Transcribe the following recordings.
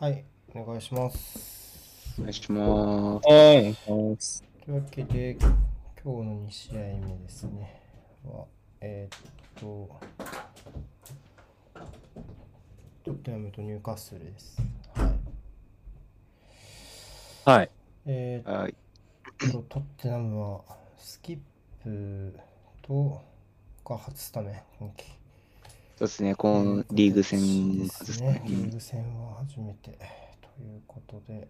はい、お願いします。お願いします。はい。というわけで、今日の2試合目ですね。は、えーっと、トッテナムとニューカッスルです。はい。はい。えーっはい。と、トッテナムは、スキップと、が初スタメン、今季。そうですね、このリーグ戦でですすねね。。リーグ戦は初めてということで、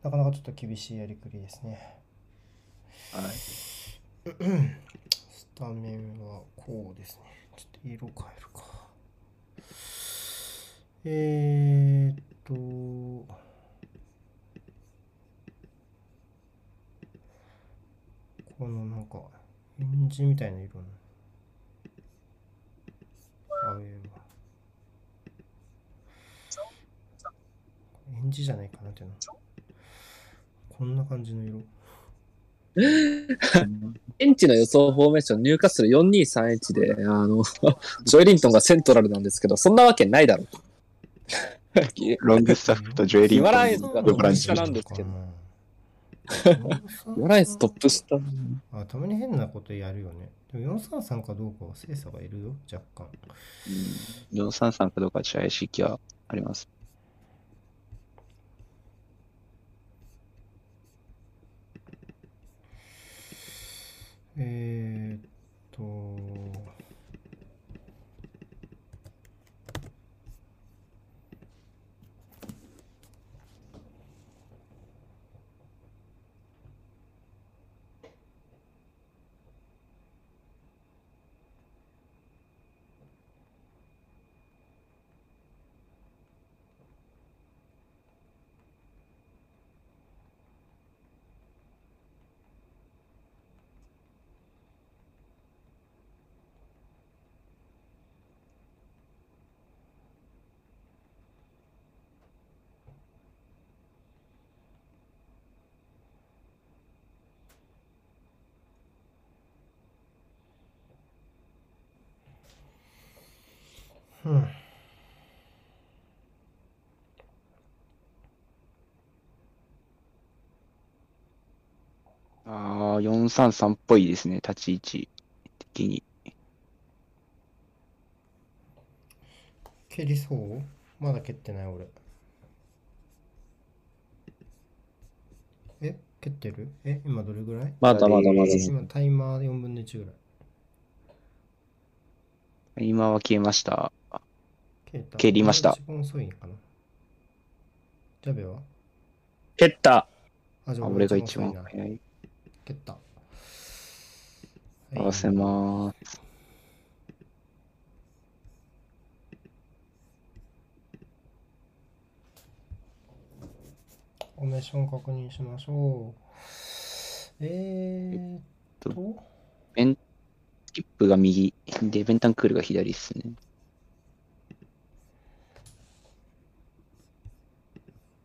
なかなかちょっと厳しいやりくりですね。はい。スタメンはこうですね。ちょっと色変えるか。えー、っと、このなんか、エンジみたいな色の。ああいうわ。エンジじゃないかなっていうの。こんな感じの色。現地の予想フォーメーション、ニューカッスル4231で、あの、ジョエリントンがセントラルなんですけど、そんなわけないだろう。ロングスタッフとジョエリン言わないトンがのボランチ下なんですけどど。ヨライストップ下。あ、たまに変なことやるよね。でも433かどうかは精査がいるよ、若干。うん433かどうかちょっと怪しい気はあります。えー、っと、うん。ああ、433っぽいですね、立ち位置的に。蹴りそう？まだ蹴ってない俺。え？蹴ってる？え？今どれぐらい？まだまだまだ。今タイマー4分の1ぐらい。今は消えました。蹴りました一番遅いかな。ジャベは？蹴った。あ、じゃああ俺が一番早い。蹴った。合わせまーす。フォーメーション確認しましょう。えーっと、ベン、スキップが右で、ベンタンクールが左ですね。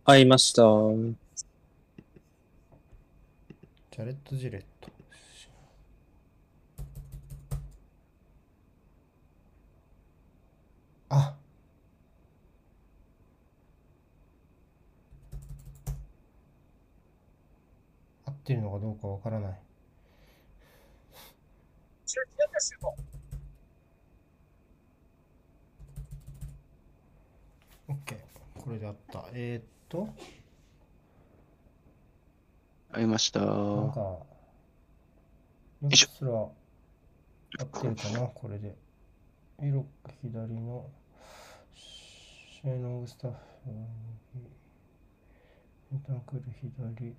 会いました。ジャレット・ジレット。あ合ってるのかどうかわからない。オッケー。これであった。えー、っと、会いました。なんか、よいしょすら合ってるかな、これで。色左のシェーノングスタッフ右、メンタンクール左。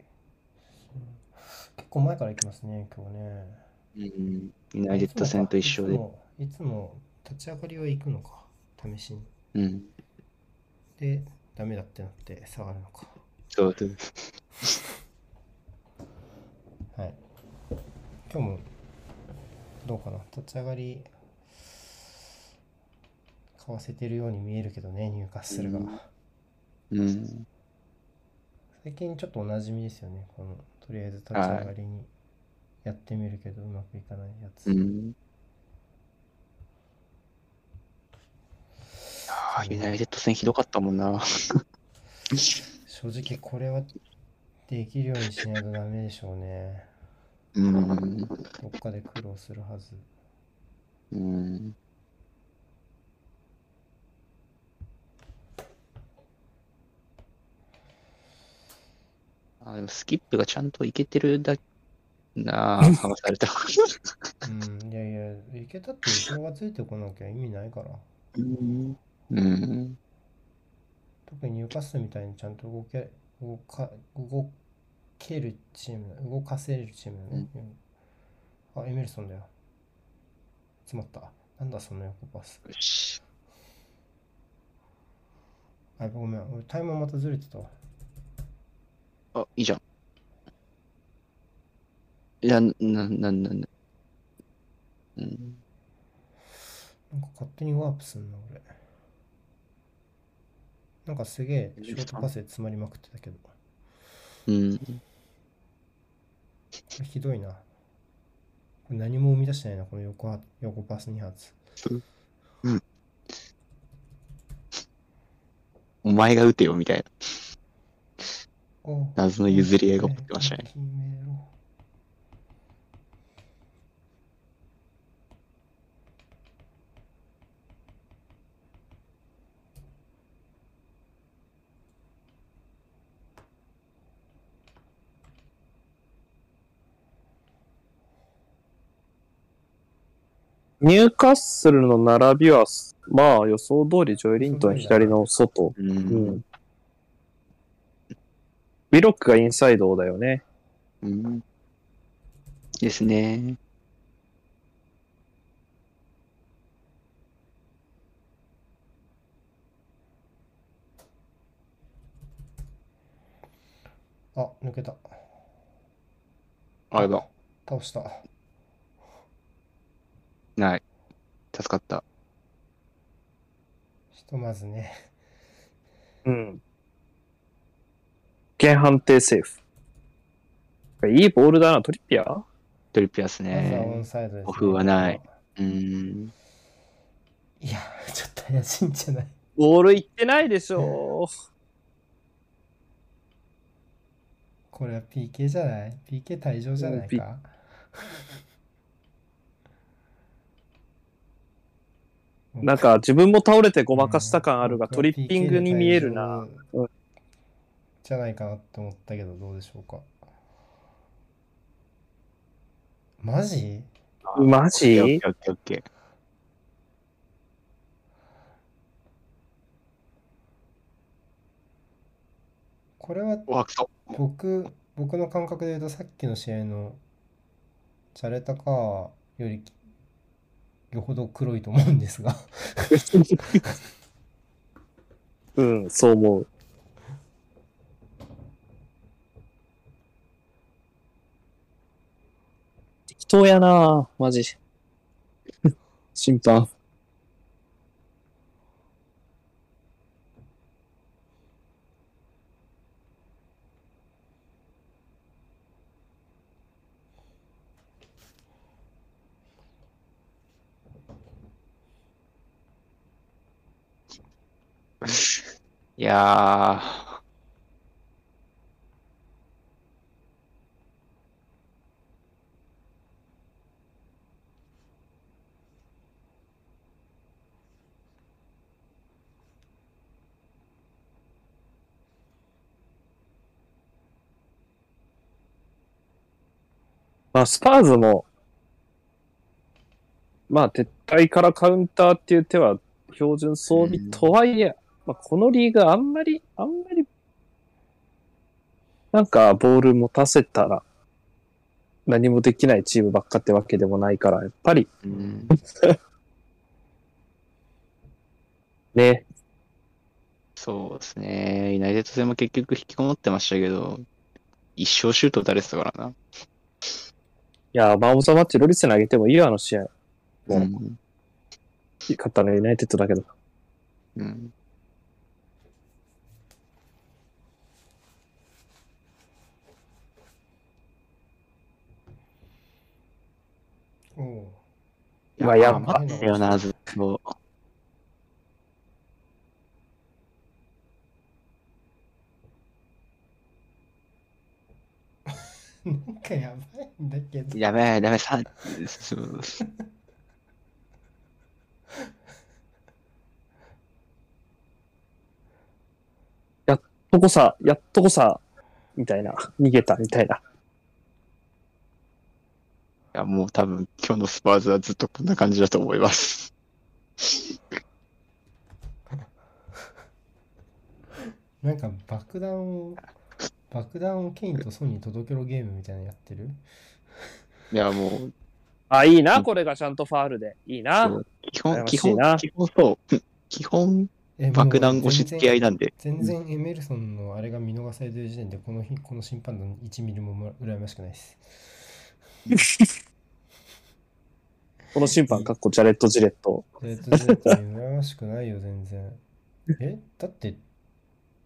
結構前から行きますね、今日ね。うん。ユナイテッド戦と一緒でいつ。もいつも立ち上がりは行くのか、試しに。うん。で、ダメだってなって下がるのか。そう。はい。今日もどうかな立ち上がり買わせてるように見えるけどね、入荷するが。うんうん。最近ちょっとおなじみですよね。このとりあえず立ち上がりにやってみるけどうまくいかないやつ。うん。ああ、ユナイテッド戦ひどかったもんな。正直これはできるようにしないとダメでしょうね。うん。どっかで苦労するはず。うん。あ、でもスキップがちゃんといけてるだなあ、話された。うん、いやいや、いけたって後ろがついてこなきゃ意味ないから。うん。うん。特にニューカッスルみたいにちゃんと動け、動か、動けるチームだ、動かせるチームだね。うんあ、エメルソンだよ。詰まった。なんだその横パス。よし。あ、ごめん。俺タイマーまたずれてたわ。あ、いいじゃん。いや、な、な、な、な、うん。なんか勝手にワープすんな、俺。なんかすげえショートパスで詰まりまくってたけど。こうん。れひどいな。何も生み出してないな、この横は横パス2発。お前が打てよ、みたいな。お謎の譲り合いが起きてましたね。ニューカッスルの並びは、まあ予想通りジョエリントン左の外。う。うんん。ビロックがインサイドだよね。うん。ですね。あ、抜けた。あれだ。倒した。ない。助かった。ひとまずね。うん。現判定セーフ。いいボールだな、トリッピアートリップやすねン。サイドです、ね。オフはない。うん。いや、ちょっと怪しいんじゃない？ボールいってないでしょこれは PK じゃない ?PK 退場じゃないうんかなんか自分も倒れてごまかした感あるが、うんトリッピングに見えるな。。じゃないかなって思ったけど、どうでしょうか。マジ？マジ？オッケーオッケー。これは。僕、僕の感覚で言うとさっきの試合のチャレタカーよりよほど黒いと思うんですがうん、そう思う。適当やなマジ。審判。いやー。まあ、スパーズも、まあ、撤退からカウンターっていう手は標準装備とはいえ、まあ、このリーグあんまり、あんまり、なんかボール持たせたら何もできないチームばっかってわけでもないから、やっぱりうん。ね、そうですね。ユナイテッド戦も結局引きこもってましたけど、一生シュート打たれてたからな。いや、マン・オブ・ザ・マッチロリスに上げてもいいよ、あの試合。もううん。勝ったのユナイテッドだけど。うん。うわ、やばいよな、ずっと。なんかやばいんだけど。やばい、やばい、さ、やっとこさ、やっとこさ、みたいな、逃げたみたいな。いや、もう多分今日のスパーズはずっとこんな感じだと思います。なんか爆弾を、爆弾をケインとソニーに届けろゲームみたいなのやってる？いや、もう、あ、いいな、これがちゃんとファールで。いいな。基本、基本基本そう。基本、爆弾押し付け合いなんで。全然全然エメルソンのあれが見逃されてる時点でこの日この審判団1ミリもも羨ましくないです。この審判、かっこジャレット・ジレット。えっと、ジェットに羨ましくないよ、全然。え？だって、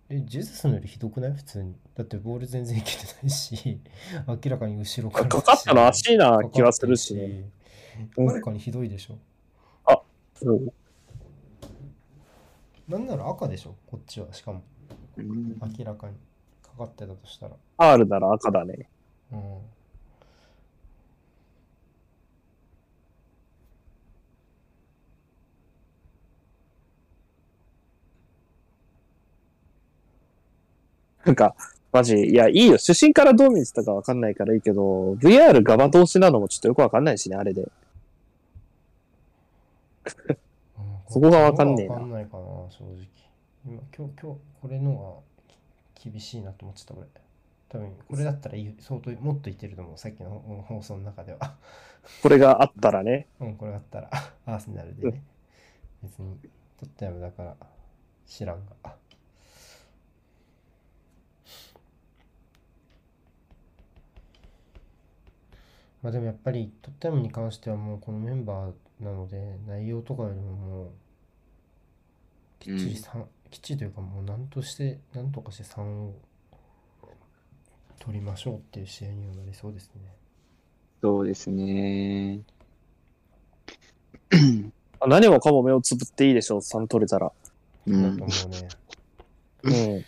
え、ジェズスのよりひどくない？普通に。だってボール全然いけてないし、明らかに後ろから。かかったの足な気はするしね。明らかにひどいでしょ？うんなんなら赤でしょ？こっちは、しかも。うん明らかに。かかってたとしたら。ファールなら赤だね。うん。なんか、マジ、いや、いいよ。主審からどう見てたかわかんないからいいけど、VR ガバ通しなのもちょっとよくわかんないしね、あれで。うんそこがわかんねえなわかんないかな、正直。今、今日、今日、これのがき厳しいなと思ってた、俺。多分、これだったら相当、もっといってると思う、さっきの放送の中では。これがあったらね。うん、これだったら、アーセナルでね。別に、トッテナムだから、知らんが。まあでもやっぱり、トッテナムに関してはもうこのメンバーなので、内容とかよりももう、きっちり三きっちりというかもう何として、何とかして3を取りましょうっていう試合にはなりそうですね。そうですね。あ何もかも目をつぶっていいでしょう、3取れたら。うん。だいと思う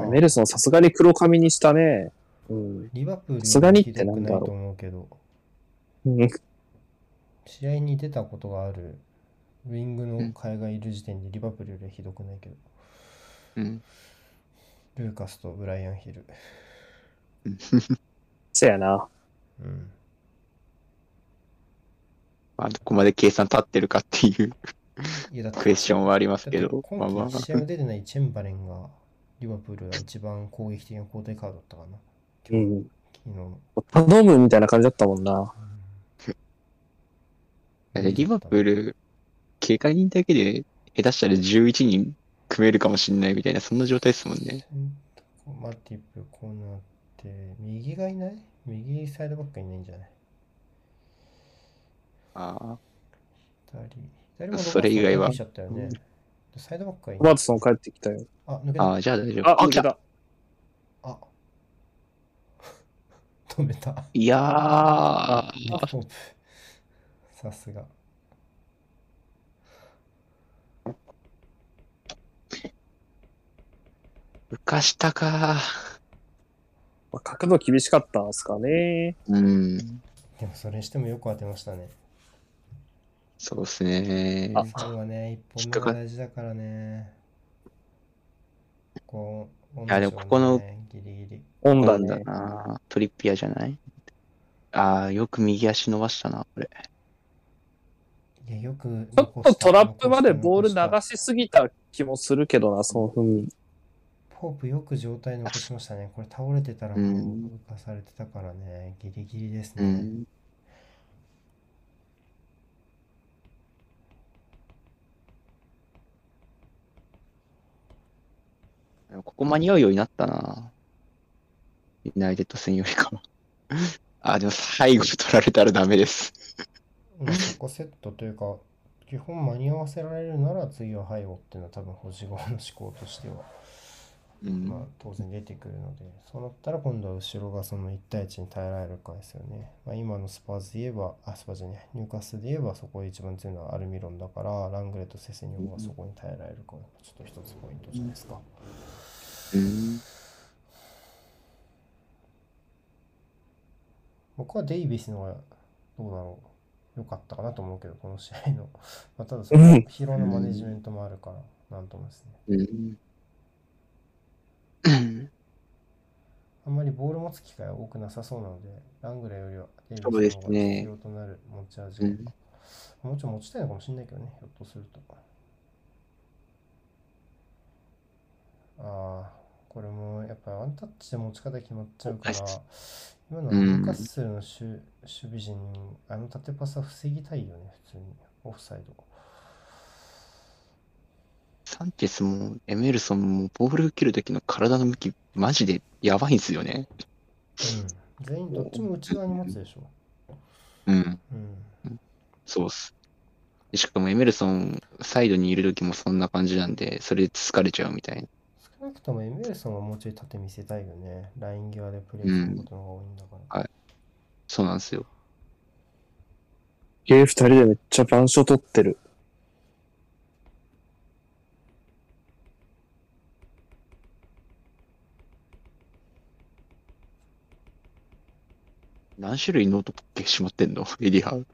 まあメルソンさすがに黒髪にしたね。うん。リバプールさすがにっひてなんだろうどくないと思うけど、うん試合に出たことがあるウィングの替えがいる時点でリバプールよりはひどくないけど、うん。ルーカスとブライアンヒル。せやな。うん。まあ、どこまで計算立ってるかっていうクエスチョンはありますけど今季試合が出てないチェンバレンがリバプールが一番攻撃的な交代カードだったかな。うん。昨日の。頼むみたいな感じだったもんな。だってリバプール、警戒人だけで下手したら11人組めるかもしれないみたいな、そんな状態ですもんね。マティプ、こうなって、右がいない？右サイドバックいないんじゃない？あ左。左もそれ以外は。サイドバックはいロバートソン帰ってきたよ。あ、抜けあ、た。ああ、じゃあ大丈夫。あ、あ、来た抜けた。あ。止めた。いや。さすが。浮かしたか。まあ角度厳しかったんですかね。うん。でもそれにしてもよく当てましたね。そうですね。あ最後はね、一本目が大事だからね。こう、いやでもここのギリギリ。オンだね。な。トリッピアじゃない？ああ、よく右足伸ばしたな、これ。いや、よくちょっとトラップまでボール流ししすぎた気もするけどな、その踏み。ポープよく状態残しましたね。これ倒れてたらもうかされてたからね。ギリギリですね。うん。ここ間に合うようになったな。ユナイテッド戦よりかは。あ、でも最後取られたらダメです。まあそこセットというか、基本間に合わせられるなら次は背後っていうのは多分保持後の思考としては、うん。まあ、当然出てくるので、そうなったら今度は後ろがその1対1に耐えられるかですよね。まあ、今のスパーズで言えば、あ、スパーズじゃない、ニューカッスルで言えばそこが一番強いのはアルミロンだから、ラングレとセセニョンがそこに耐えられるかがちょっと一つポイントじゃないですか。うん。僕はデイビスの方がどうだろう。良かったかなと思うけどこの試合の、まあ、ただそのうん。疲労のマネジメントもあるからなんともですね。あんまりボール持つ機会は多くなさそうなのでラングレーよりはデイビスの方がね。必要となる持ち味。うん。がもちろん持ちたいのかもしれないけどねひょっとすると。ああこれもやっぱワンタッチで持ち方決まっちゃうから今のルーカッスルの守守備陣あの縦パスは防ぎたいよね普通にオフサイドサンチェスもエメルソンもボール受けるときの体の向き、マジでやばいんすよね。うん全員どっちも内側に持つでしょうん。うんそうっす。でしかもエメルソン、サイドにいるときもそんな感じなんで、それで疲れちゃうみたいな。少なくともエメルソンはもうちょい縦見せたいよねライン際でプレーすることの方が多いんだから、そうなんですよ。ゲー二人でめっちゃ板書取ってる。何種類ノート消しまってんの？エディハウ。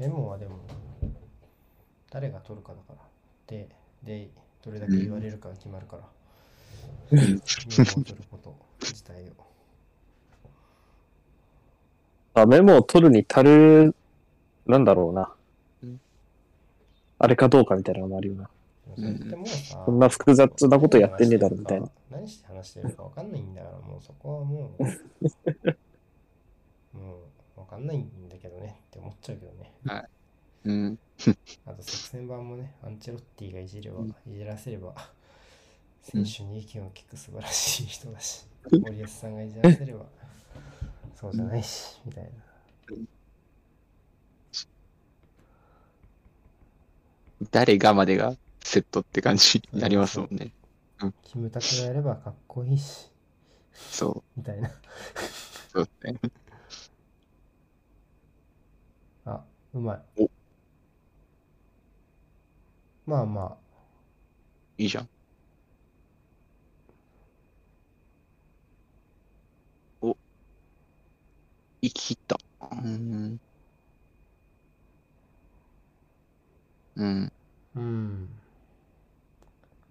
レモンはでも誰が取るかだからででどれだけ言われるかが決まるから、メモを取ること自体をあ、メモを取るに足る、なんだろうなうん。あれかどうかみたいなのもあるよな。でもそもうさ、こんな複雑なことやってねえだろみたいな。何して話してるか分かんないんだからもうそこはもう もう分かんないんだけどねって思っちゃうけどねうん。あと作戦版もね、アンチェロッティがいじれば、いじらせれば、選手に意見を聞く素晴らしい人だし、森保さんがいじらせれば、そうじゃないし、みたいな。誰がまでがセットって感じになりますもんね。キムタクがやればかっこいいし、そう。みたいな。そうですね。あ、うまいお。まあまいいじゃん。お。生き切った。うん。うん。あ、うん。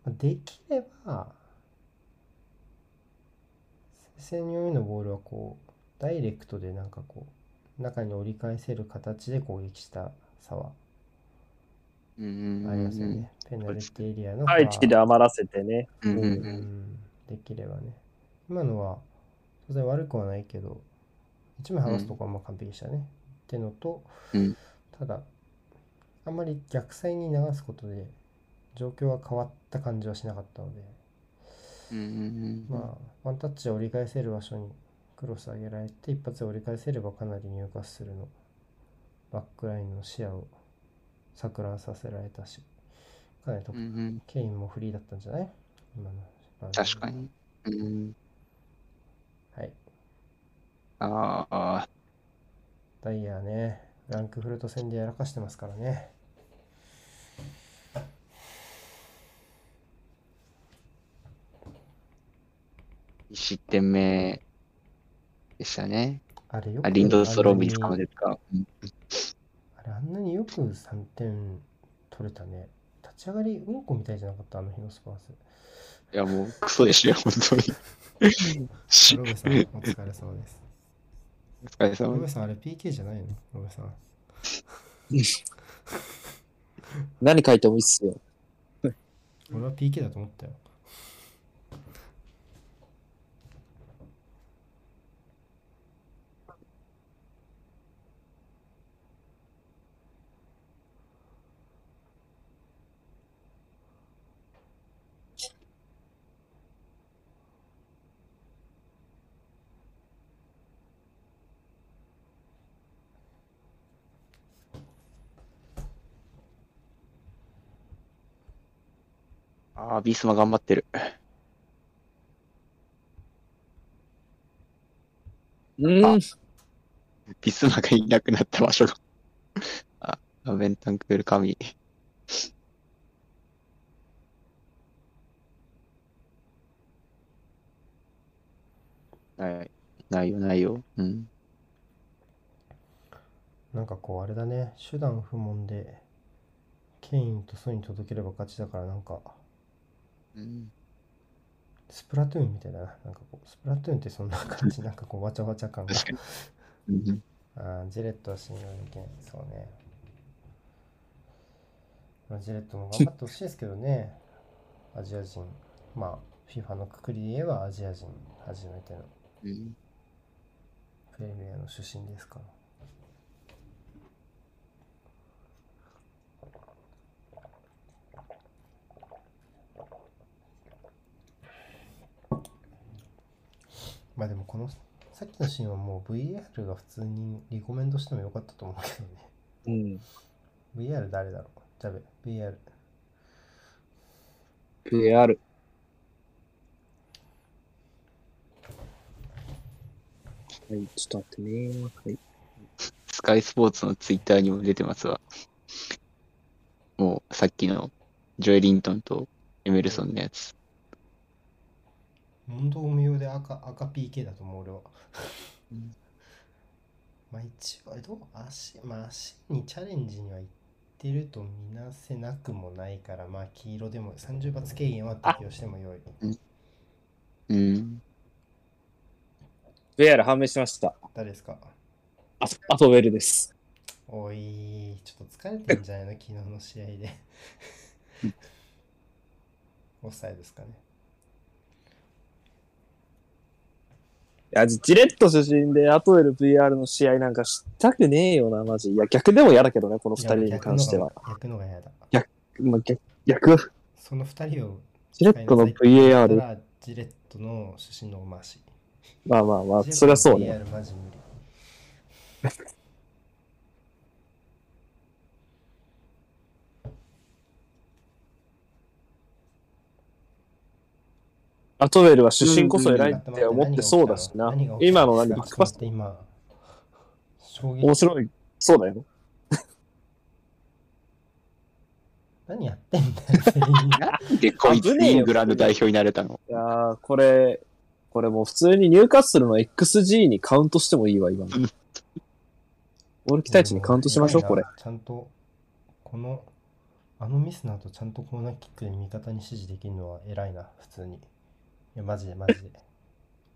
できれば、先にのボールはこう、ダイレクトでなんかこう、中に折り返せる形で攻撃した差はうん。ありますよね。ペナルティエリアの配置で余らせてね。うん。うん。ううんん、できればね。今のは当然悪くはないけど、一枚剥がすとこはまあ完璧でしたね。ってのと、うんただ、あんまり逆サイに流すことで状況が変わった感じはしなかったので、うん。まあ、ワンタッチで折り返せる場所にクロス上げられて、一発で折り返せればかなり入荷するのバックラインの視野を錯乱させられたし、かなり得うん。うん。ケインもフリーだったんじゃない？今の確か。に。うん。はい。ああ。ダイヤーね、ランクフルト戦でやらかしてますからね。1失点目でしたね。あれよくあ、リンドストロームにあんなに捕まですか。うんあんなによく3点取れたね。立ち上がりうんこみたいじゃなかったあの日のスパーズ。いや、もう、クソでしたよ、本当に。しロベさん、お疲れ様です。お疲れ様です。ロベさん、あれ PK じゃないの？ロベさん。何書いてもいいっすよ。俺は PK だと思ったよ。ああ、ビスマ頑張ってる。うん。ビスマがいなくなった場所が。あ、ベンタンクール神。ない。ないよ、ないよ。うん。なんかこうあれだね手段不問でケインとソニーに届ければ勝ちだからなんかうん。スプラトゥーンみたいだななんかこうスプラトゥーンってそんな感じなんかこうわちゃわちゃ感が。あージェレットは信用できないそうね、まあ、ジェレットも頑張ってほしいですけどね。アジア人。まあ FIFA のくくりで言えばアジア人初めての。うん。プレミアの出身ですからまあでもこのさっきのシーンはもう VR が普通にリコメンドしてもよかったと思うけどねうん。VR 誰だろう？ジャベ VR VR。はい、ちょっと待ってね。はい。スカイスポーツのツイッターにも出てますわ。もう、さっきのジョエリントンとエメルソンのやつ。問答無用で赤赤 PK だと思う俺は。うん。まあ一応どう足まあ足にチャレンジには行ってるとみなせなくもないからまあ黄色でも30罰軽減は適用してもよい。うん。VR 判明しました。誰ですか？あアトウェルです。おいちょっと疲れてんじゃないの？昨日の試合で。オフサイドですかねや、ジレット出身でアトウェル VR の試合なんかしたくねえよな、マジ。いや、逆でも嫌だけどね、この二人に関しては。逆のが嫌だまあ、逆、逆？その2人をジレットの VAR。らジレットの出身のマシまあまあまあ、そりゃそうね。VR マジ無理アトウェルは出身こそ偉いって思ってそうだしな。今の何、バックパスって今面白い。そうだよ。何やってんだよなんでこいつイングランド代表になれたのいやー、これ、これもう普通にニューカッスルの XG にカウントしてもいいわ、今の。オール期待値にカウントしましょう、これちゃんとこのあのミスの後ちゃんとコーナーキックで味方に指示できるのは偉いな普通にいやマジでマジで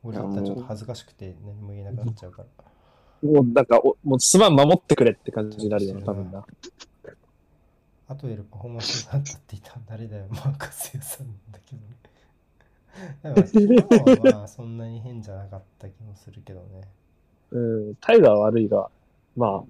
俺だったらちょっと恥ずかしくて何も言えなくなっちゃうからもうなんか、おもうすまん守ってくれって感じになるよね、多分な。あとよりパフォーマンスがあったって言ったの誰だよ、マーカス・ユさんだけどね。だから昨日はまあそんなに変じゃなかった気もするけどね。うん、タイガーは悪いが、まあ、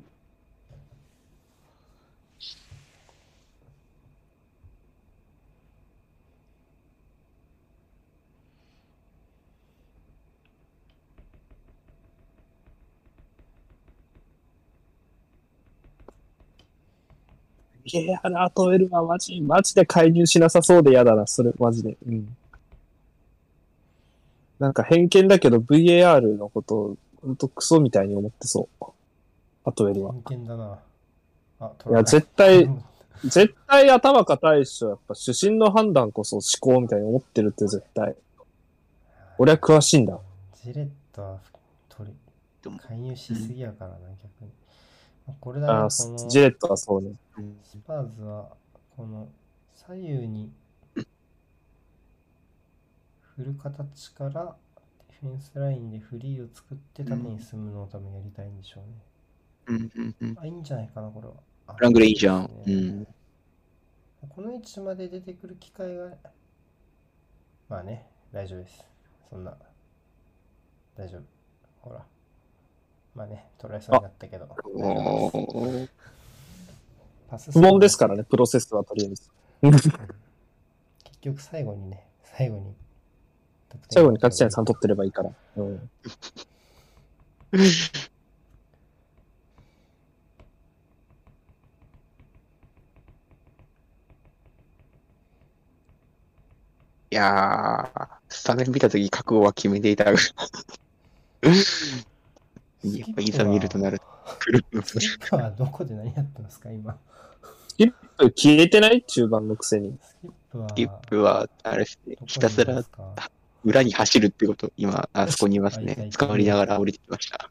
いや、アトウェルはマジ、マジで介入しなさそうで嫌だな、それ、マジで。うん。なんか偏見だけど VAR のこと、ほんとクソみたいに思ってそう。アトウェルは。偏見だな。あ、いや、絶対、絶対頭固いっしょ。やっぱ主審の判断こそ思考みたいに思ってるって絶対。俺は詳しいんだ。ジレットは取りでも介入しすぎやからな、逆に。まあこれだね、ジレットはそうね。スパーズはこの左右に振る形からディフェンスラインでフリーを作って縦に進むのを多分やりたいんでしょうね。うんうんうん。あ、いいんじゃないかな、これは。あラングレーいいじゃんそうんこの位置まで出てくる機会が、まあね、大丈夫です。そんな、大丈夫。ほら。まあね、トライそうになったけど。不問ですからね、プロセスはとりあえず。結局最後にね、最後に。最後に勝ち点3取ってればいいから。うん。いやー、スタメン見たとき覚悟は決めていたが、やっぱいざ見るとなるスキップはどこで何やったんですか、今。消えてない中盤のくせに。スキップは、スキップは、あれですね、ひたすら裏に走るってこと、今、あそこにいますね。た捕まりながら降りてきました。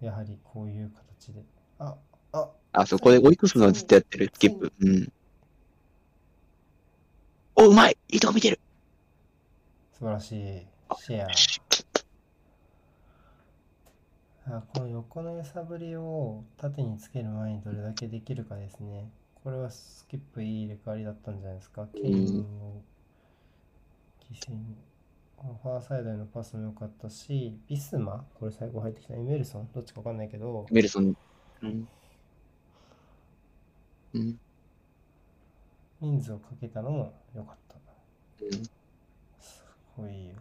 やはりこういう形で。あ、あ、あそこで追い越すのはずっとやってる、スキップ。うん。お、うまいいいとこ見てる素晴らしい。シェア。あこの横の揺さぶりを縦につける前にどれだけできるかですね。これはスキップいい入れ替わりだったんじゃないですか。ケインを犠牲に。ファーサイドへのパスも良かったし、ビスマ？これ最後入ってきたエメルソン？どっちかわかんないけど、メルソン。うん。うん。人数をかけたのも良かった。うんすごいよ。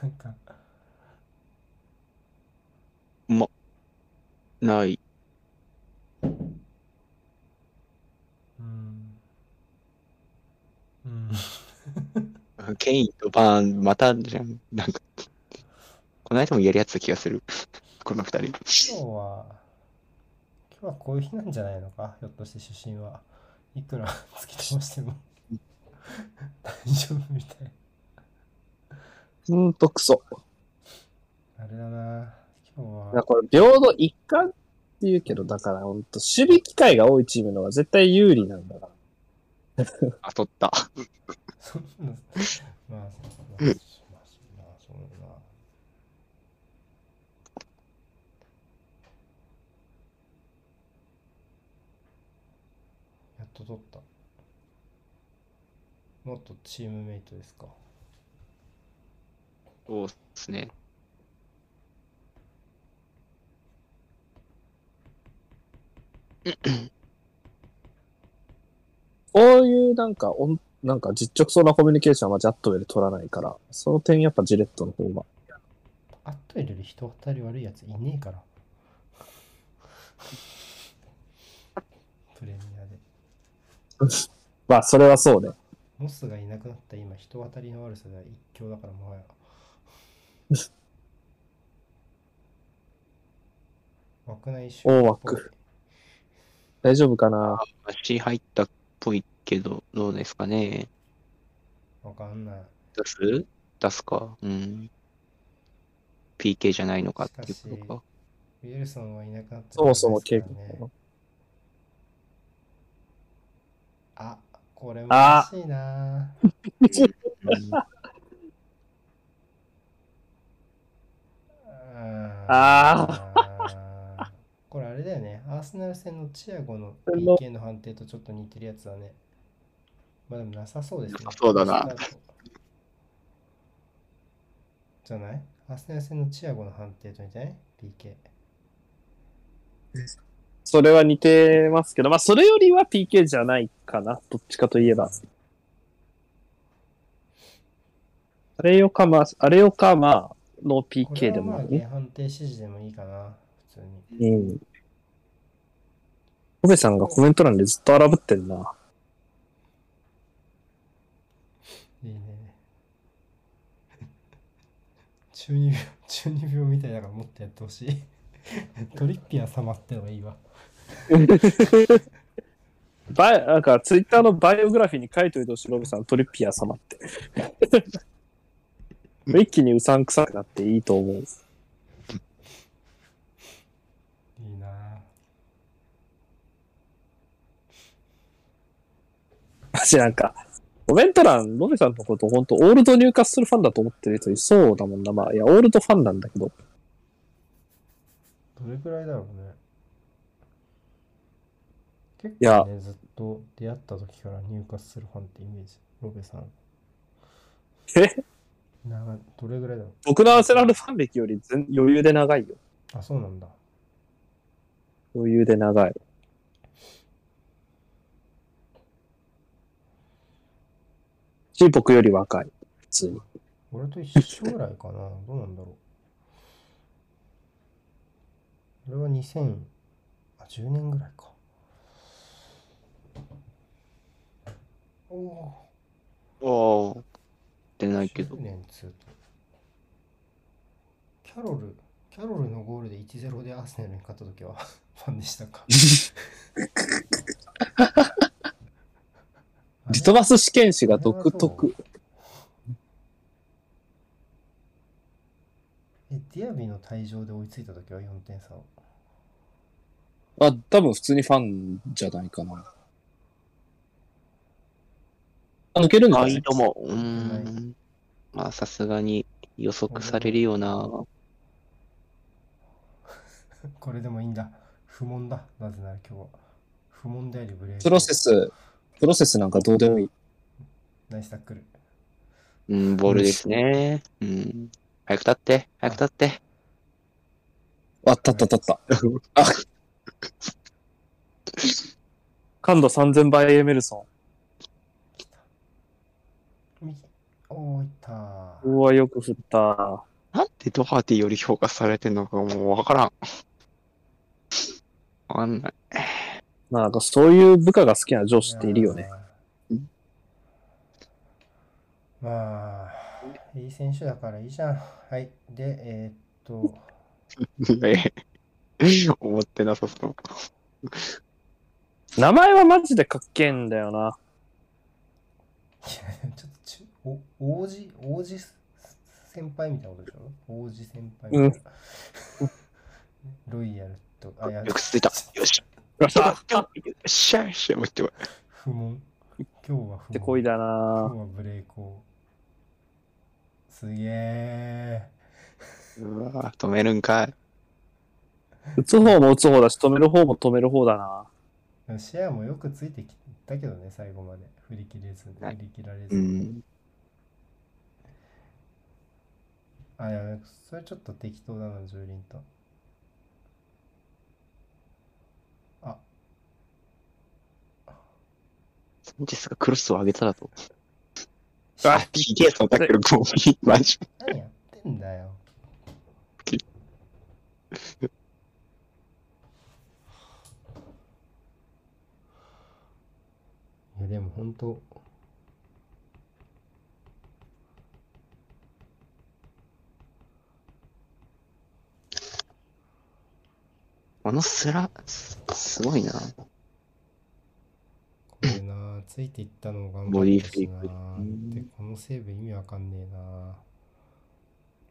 なんか、ま、ない。うん。うん。ケインとバーン、またじゃん。なんか、この間もやりやってた気がする。この二人。今日は、今日はこういう日なんじゃないのか？ひょっとして出身はいくら 突き飛ばしても大丈夫みたい。ほんとクソ。あれだな。今日いやは、これ、平等一貫って言うけど、だからほんと、守備機会が多いチームの方が絶対有利なんだから。あ、取った。そんな、まあ、まあ、まあ、まあ、そうだな。やっと取った。もっとチームメイトですか。そうですね。こういうなんか、おんなんか実直そうなコミュニケーションはジャットウェル取らないから、その点やっぱジレットの方が。あっと入れる人当たり悪いやついねえから。プレミアで。まあ、それはそうね。モスがいなくなった今、人当たりの悪さでは一強だからもはや。枠内シ大枠。大丈夫かな？足入ったっぽいけど、どうですかね？わかんない。出す？出すか？うん。PK じゃないのか？っていうことか。ウィルソンはいなくなったそもそも経結構。あ、これもあ欲しいな。うんあーこれあれだよね。アーセナル戦のチアゴの PK の判定とちょっと似てるやつだね。まあでもなさそうですね。そうだな。じゃない？アーセナル戦のチアゴの判定と似てない ?PK。それは似てますけど、まあ、それよりは PK じゃないかな。どっちかといえば。あれよかまあ、あれよかまあ、の PK でもあるね。原判定指示でもいいかな。普通に。うん。コベさんがコメント欄でずっと荒ぶってんな。いいね。中二病、中二病みたいだからもっとやってほしい。トリッピア様ってのがいいわ。バイ、なんか、ツイッターのバイオグラフィーに書いといてほしい、ロビさん、トリッピア様って。一気にうさんくさくなっていいと思う。いいなマジなんか、コメント欄、ロビさんのこと、本当オールド入荷するファンだと思ってる人いそうだもんな。まあ、いや、オールドファンなんだけど。どれくらいだろうね。結いや構ね、ずっと出会った時から入荷するファンってイメージ。ロベさん。え？などれぐらいだろう？僕のアーセナルファン歴より全余裕で長いよ。あ、そうなんだ。余裕で長い。し、僕より若い。普通に。俺と一緒ぐらいかな。どうなんだろう。俺は2000、あ、10年ぐらいか。おおおー。出ないけど10。年つうと。キャロル、キャロルのゴールで1-0でアーセナルに勝った時は ファンでしたか？リトマス試験紙が独特。え、ディアビの退場で追いついた時は4点差を。あ、多分普通にファンじゃないかな。あ、抜けるんだねあいいと思う。ん。まあ、さすがに予測されるような。これでもいいんだ。不問だ。なぜなら今日は。不問でありブレ。プロセス、プロセスなんかどうでもいい。ナイスタックル。うん、ボールですね。うん。早く立って、早く立って。あ、立った立った。あ 感度3000倍エメルソ右。おー、いったン。うわ、よく振った。なんでドハーティより評価されてんのかもうわからん。わかんない。まあ、なんかそういう部下が好きな上司っているよね。。まあ、いい選手だからいいじゃん。はい。で、えーっと、え 思ってなさそう。名前はマジでかっけえんだよな。いやちょっとちお王子、王子先輩みたいなことでしょ？王子先輩みたいな。ロイヤルと、あ、よくついた。よっしゃ。よっしゃ。よっしゃ。よっしゃ。もう一回。不問。今日は不問。ってこいだ今な日はブレイクを。すげえ。うわ止めるんかい。打つ方も打つ方だし、止める方も止める方だな。シェアもよくついてきたけどね、最後まで。振り切れず、はい振り切られず。うん。あ、いや、それちょっと適当だな、ジョリンと。あ、サンチェスがクロスを上げただと。あ あ、PK そのタックルゴール。マジ。何やってんだよ。いや、でも本当、このスラ、すすごいな。これな、ついていったのも頑ボディフェイクで、このセーブ意味わかんねえな。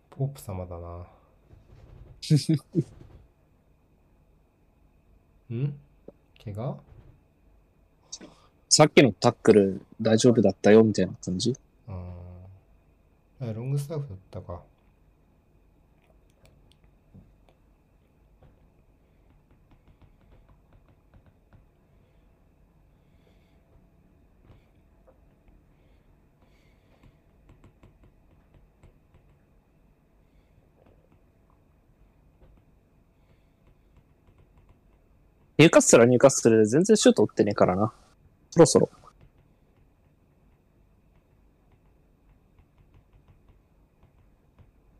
ポープ様だな。ん？怪我？さっきのタックル大丈夫だったよみたいな感じ？うん。あ、ロングスタッフだったか。ニューカッスルはニューカッスルで全然シュート打ってねえからな。そろそろ。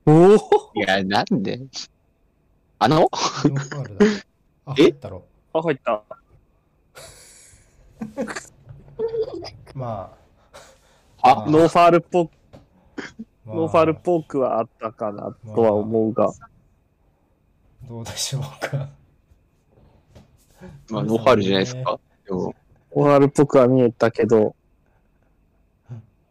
おおいや、なんで？あの？ノーファウルだ。あ、え入ったろ。あ、入った。まああ？ノーファールっぽく、あ、まあノーファールっぽくはあったかなとは思うが。どうでしょうか。まあ、ノーファールじゃないですか？でも、ノーファールっぽくは見えたけど、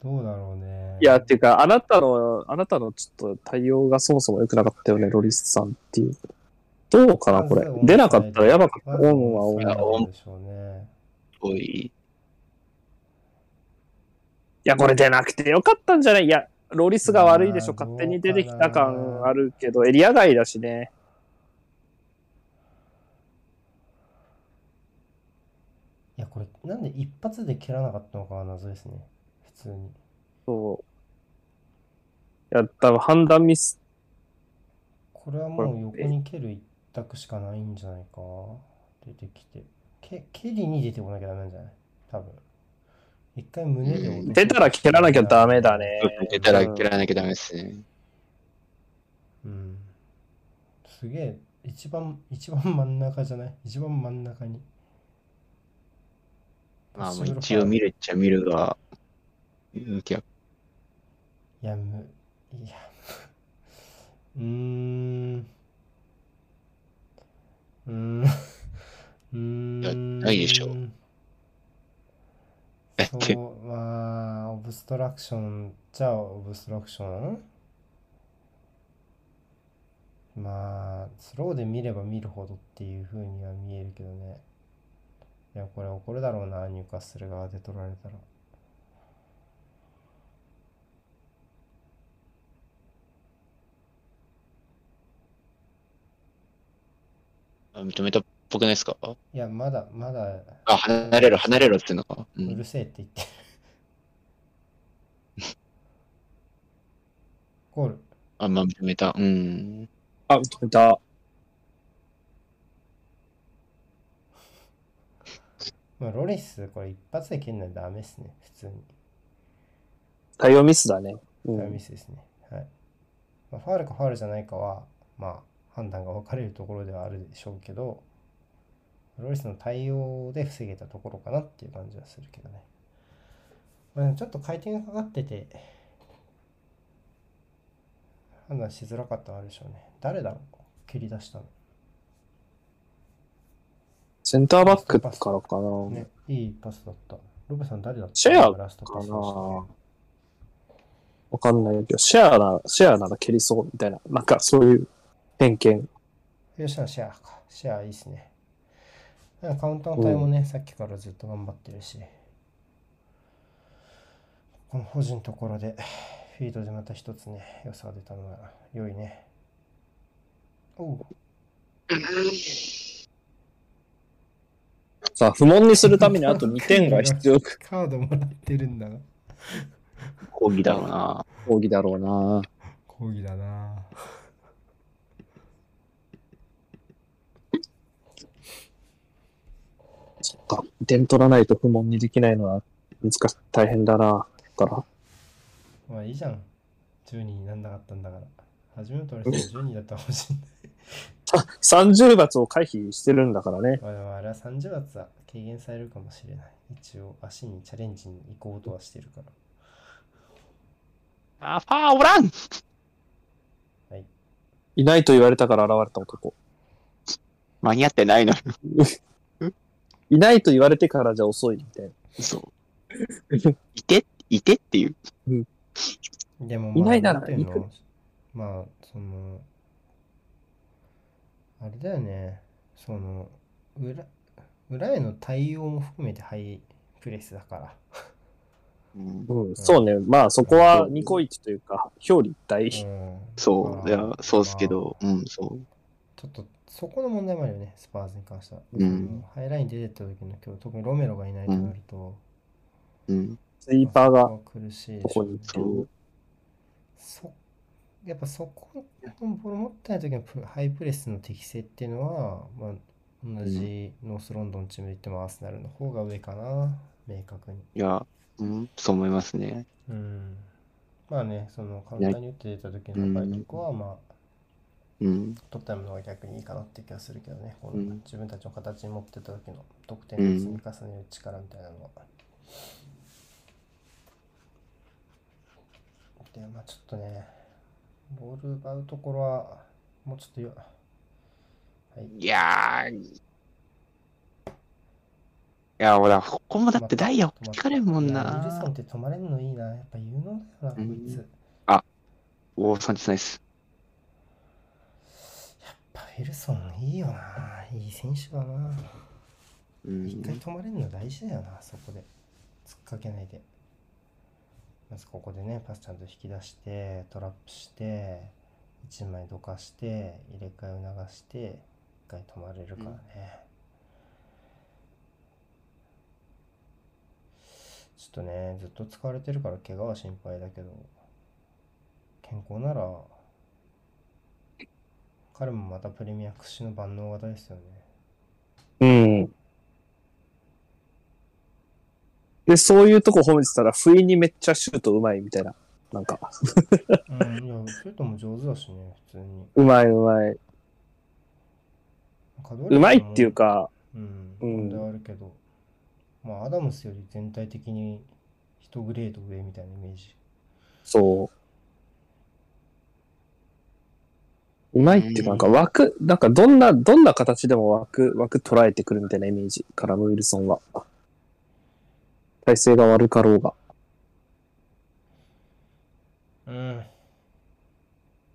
どうだろうね。いや、っていうか、あなたの、あなたのちょっと対応がそもそも良くなかったよね、ロリスさんっていう。どうかな、これ。出なかったらやばかった。オンはオン。いやオンでしょうね。おい。や、これ出なくてよかったんじゃないいや、ロリスが悪いでしょ。まあ勝手に出てきた感あるけど、エリア外だしね。いや、これ、なんで一発で蹴らなかったのかは謎ですね。普通に。そう。いや、多分判断ミス。これはもう横に蹴る一択しかないんじゃないか。出てきて。け蹴りに出てこなきゃダメなんじゃない？多分。一回胸で出たら蹴らなきゃダメだね。出たら蹴らなきゃダメですね。うん。すげえ、一番、一番真ん中じゃない？一番真ん中に。まあ、一応見るっちゃ見るが、うん、いやいや、む、いや、うーん。うーん。うーん。いやないでしょだってそう、まあ、オブストラクションじゃあオブストラクション？まあ、スローで見れば見るほどっていう風には見えるけどね。いや、これ怒るだろうな、入荷する側で取られたら。あ認めたっぽくないですか？いや、まだ、まだ、あ、離れろ、離れろっていうのか？う。うんるせえって言ってる。ゴール。あ、まあ認めた。うん。あ、止めた。まあ、ロリス、これ一発で蹴んないとダメですね、普通に。対応ミスだね。うダメんミスですね。はい。まあ、ファールかファールじゃないかは、まあ、判断が分かれるところではあるでしょうけど、ロリスの対応で防げたところかなっていう感じはするけどね。まあ、ちょっと回転がかかってて、判断しづらかったのあるでしょうね。誰だろう？蹴り出したの。センターバックからかな。ね、いいパスだった。ロブさん誰だった？シェアラストかなわかんないけど、シェアな、シェアなら蹴りそうみたいな、なんかそういう偏見。吉野シェアか。シェアいいっすね。なんかカウンターの対応もね、さっきからずっと頑張ってるし。この保持のところで、フィードでまた一つね、良さが出たのが良いね。おう。さあ、不問にするためにあと2点が必要。カードもらってるんだが。抗議だろうな。講義だろうな。抗議だなそっか。点取らないと不問にできないのは難しい、大変だな。だから。まあいいじゃん。10人になんなかったんだから。初めて俺10人だったかもしい。30罰を回避してるんだからね。まあでもあれは30罰は軽減されるかもしれない。一応足にチャレンジに行こうとはしてるから。あ、ファーおらんいないと言われたから現れた男。間に合ってないの。いないと言われてからじゃ遅いみたいな。そう。いて、いてっていう。でも、いないないうの？行くまあ、その、あれだよね、その、裏、裏への対応も含めてハイプレスだから。うんうん、そうね。まあそこはニコイチというか、表裏一体。うんそう、いや、そうですけ。ど、うん、そう。ちょっと、そこの問題もあるよね、スパーズに関しては。うんハイライン出てった時の今日、特にロメロがいないとなると、うん、スイーパーが苦しいここにそう。そやっぱそこのボール持ってない時のプハイプレスの適性っていうのは、まあ、同じノースロンドンチームで言ってもアーセナルの方が上かな、明確に。いや、うん、そう思いますね。うん。まあね、その簡単に打って出た時の高いとこは、まあ、うん、取ったものが逆にいいかなって気がするけどね、自分たちの形に持ってた時の得点の積み重ねる力みたいなのは。で、まあちょっとね、ボール奪うところは、もうちょっとよ、はい。いやー、いや、俺は、ここもだってダイヤ聞かれんもんいやウィルソンなっ。て止まれるのいいな。やっぱ有能だよな、こいつ。うんやっおー、サンチナイス。ぱウィルソンいいよな。いい選手だな。うん一回止まれるの大事だよな、そこで。突っかけないで。まずここでね、パスちゃんと引き出して、トラップして、1枚どかして、入れ替えを流して、一回止まれるからね。ちょっとね、ずっと使われてるから怪我は心配だけど、健康なら、彼もまたプレミア屈指の万能型ですよね。うん。で、そういうとこ褒めてたら、不意にめっちゃシュートうまいみたいな。なんか、うん、いや、シュートも上手だしね、普通に。うまいうまい。うまいっていう、か、うん、うん問題あるけど、まあ、アダムスより全体的に一グレード上みたいなイメージ。そう。うまいっていうか、なんか枠、なんかどんな、どんな形でも枠、枠捉えてくるみたいなイメージ、カラム・ウィルソンは。体勢が悪かろうが。うん。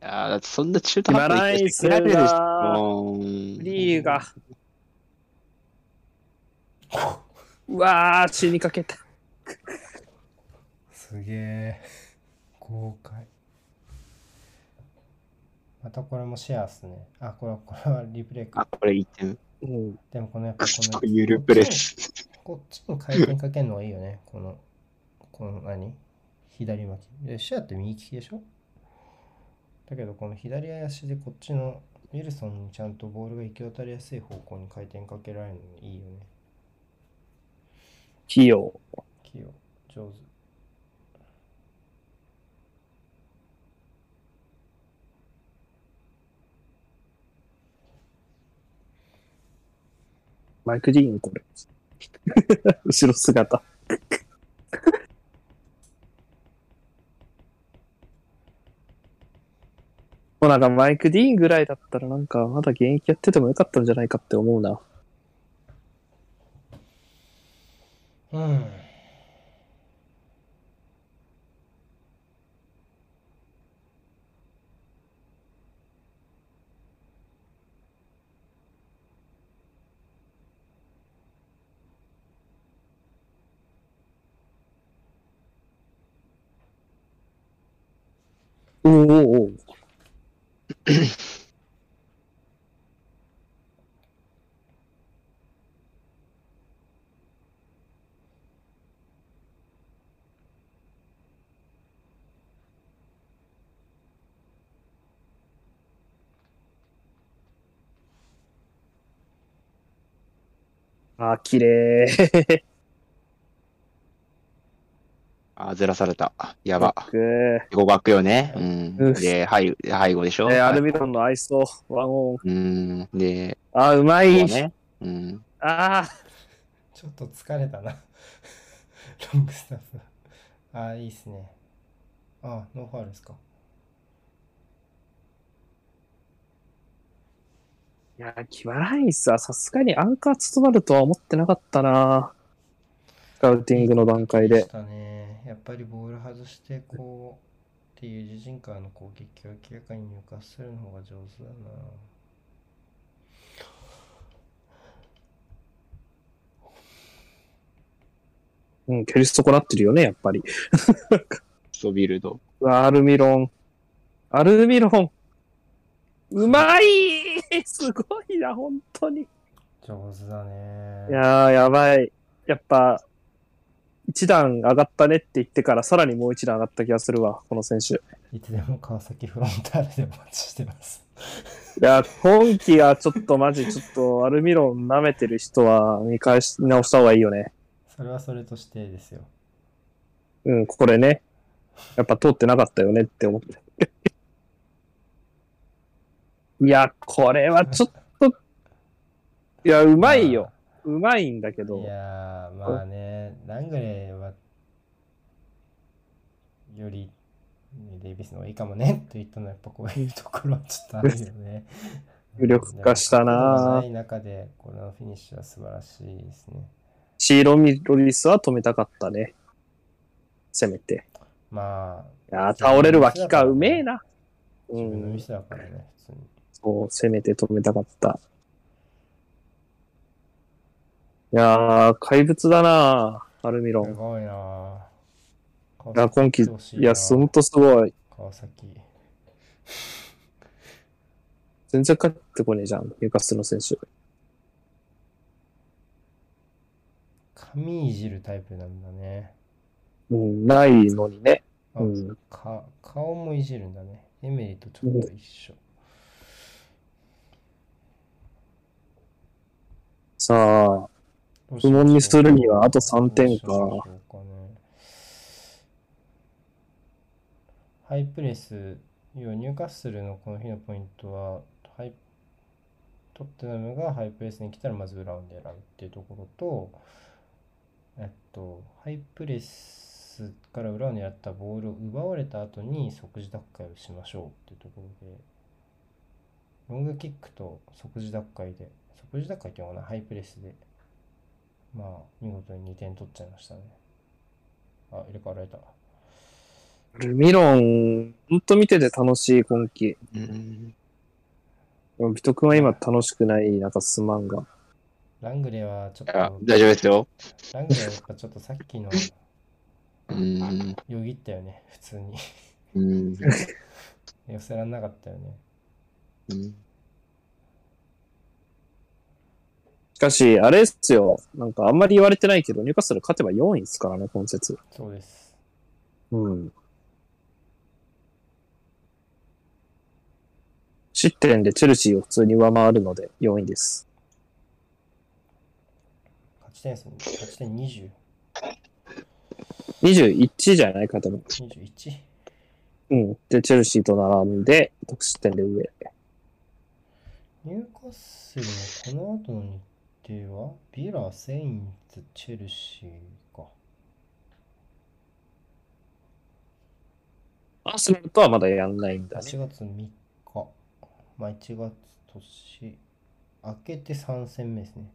いやーだってそんな中途半端な勢いしてられるでしょ。うんリーが。うわー、死にかけた。すげえ。豪快。またこれもシェアっすね。あ、これは、これはリプレイかあ、。これ言ってる。うん。でもこのやっぱこの。ゆるプレス。こっちに回転かけるのがいいよね。この、この何？左巻き。で、シェアって右利きでしょ？だけどこの左足でこっちのウィルソンにちゃんとボールが行き渡りやすい方向に回転かけられるのいいよね。器用。器用、上手。マイク・ディーン、これ。後ろ姿。もうなんかマイク・ディーンぐらいだったらなんかまだ現役やっててもよかったんじゃないかって思うな。うん。おおおおあ、綺麗。あ、ずらされた。やば。え語学よね。うん。うんで、背背後でしょ。ー、アルビロンのアイスをワンオン。うん。で、あー、うまい。ね。うん。あちょっと疲れたな。ロングスタッフ。ああ、いいっすね。あノーファウルですか。ー。いやー、キバラインスはさすがにアンカー務まるとは思ってなかったな。スカウティングの段階でし。やっぱりボール外して、こう、っていう自陣からの攻撃を明らかに入荷するの方が上手だな。うん、蹴り損なってるよね、やっぱり。ソビルド。アルミロン。アルミロン。うまいすごいな、本当に。上手だね。いやー、やばい。やっぱ、一段上がったねって言ってから、さらにもう一段上がった気がするわ、この選手。いつでも川崎フロンターレでお待ちしてます。いや、今季はちょっとマジ、ちょっとアルミロン舐めてる人は見返し直した方がいいよね。それはそれとしてですよ。うん、これね。やっぱ通ってなかったよねって思って。いや、これはちょっと、いや、うまいよ。うまいんだけいど。やー、まあね、ラングレーは、より、デイビスの方がいいかもねと言ったのは、やっぱこういうところはちょっとあるよね。無力化したなでも角度がない中で、このフィニッシュは素晴らしいですね。シーロミロリスは止めたかったね。せめて。まあ、いやー、倒れる脇か、うめえな。うん自分のミ。スだからね、普通に。そう、せめて止めたかった。いやー、怪物だなアルミロン。すごいなぁ。いや、今季、いや、ほんとすごい。川崎。全然帰ってこねえじゃん、ニューカッスルの選手。髪いじるタイプなんだね。うん、ないのにね。あうん。か顔もいじるんだね。エメリとちょっと一緒。さあ、どうし不問にするにはあと3点か。ハイプレス、要はニューカッスルのこの日のポイントは、ハイトッテナムがハイプレスに来たらまず裏を狙うっていうところと、えっと、ハイプレスから裏を狙ったボールを奪われた後に即時奪回をしましょうっていうところで、ロングキックと即時奪回で、即時奪回っていうのかな、ハイプレスで、まあ、見事に2点取っちゃいましたね。あ、入れ替わられた。ルミロン、ほんと見てて楽しい、今季。うん。ビト君は今楽しくない、なんかすまんが。ラングレーはちょっあと、大丈夫ですよ。ラングレーはやっぱちょっとさっきのうん。よぎったよね、普通に。うん。寄せらんなかったよね。うんしかし、あれっすよ。なんかあんまり言われてないけど、ニューカッスル勝てば4位ですからね、今節。そうです。うん。失点でチェルシーを普通に上回るので4位です。勝ち点数、勝ち点20、21じゃないかと思う。21? うん。で、チェルシーと並んで、得失点で上。ニューカッスルのこの後の日程はビラ、セインズ、チェルシーか。アーセナルとはまだやんないんだね。8月3日。まあ1月年明けて3戦目ですね。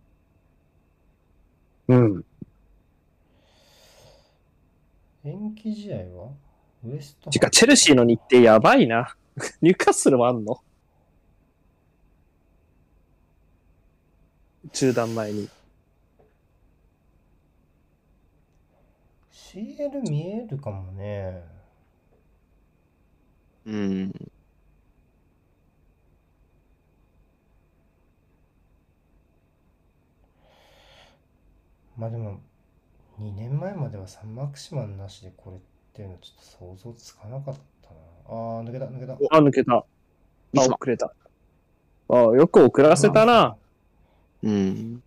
うん。延期試合はウエストてか、チェルシーの日程やばいな。ニューカッスルもあんの？中断前に。CL 見えるかもね。うん。まあでも、2年前まではサンマクシマンなしでこれっていうのはちょっと想像つかなかったな。ああ、抜けた、抜けた。あ、抜けた。あ、遅れた。あ、よく遅らせたな。うん。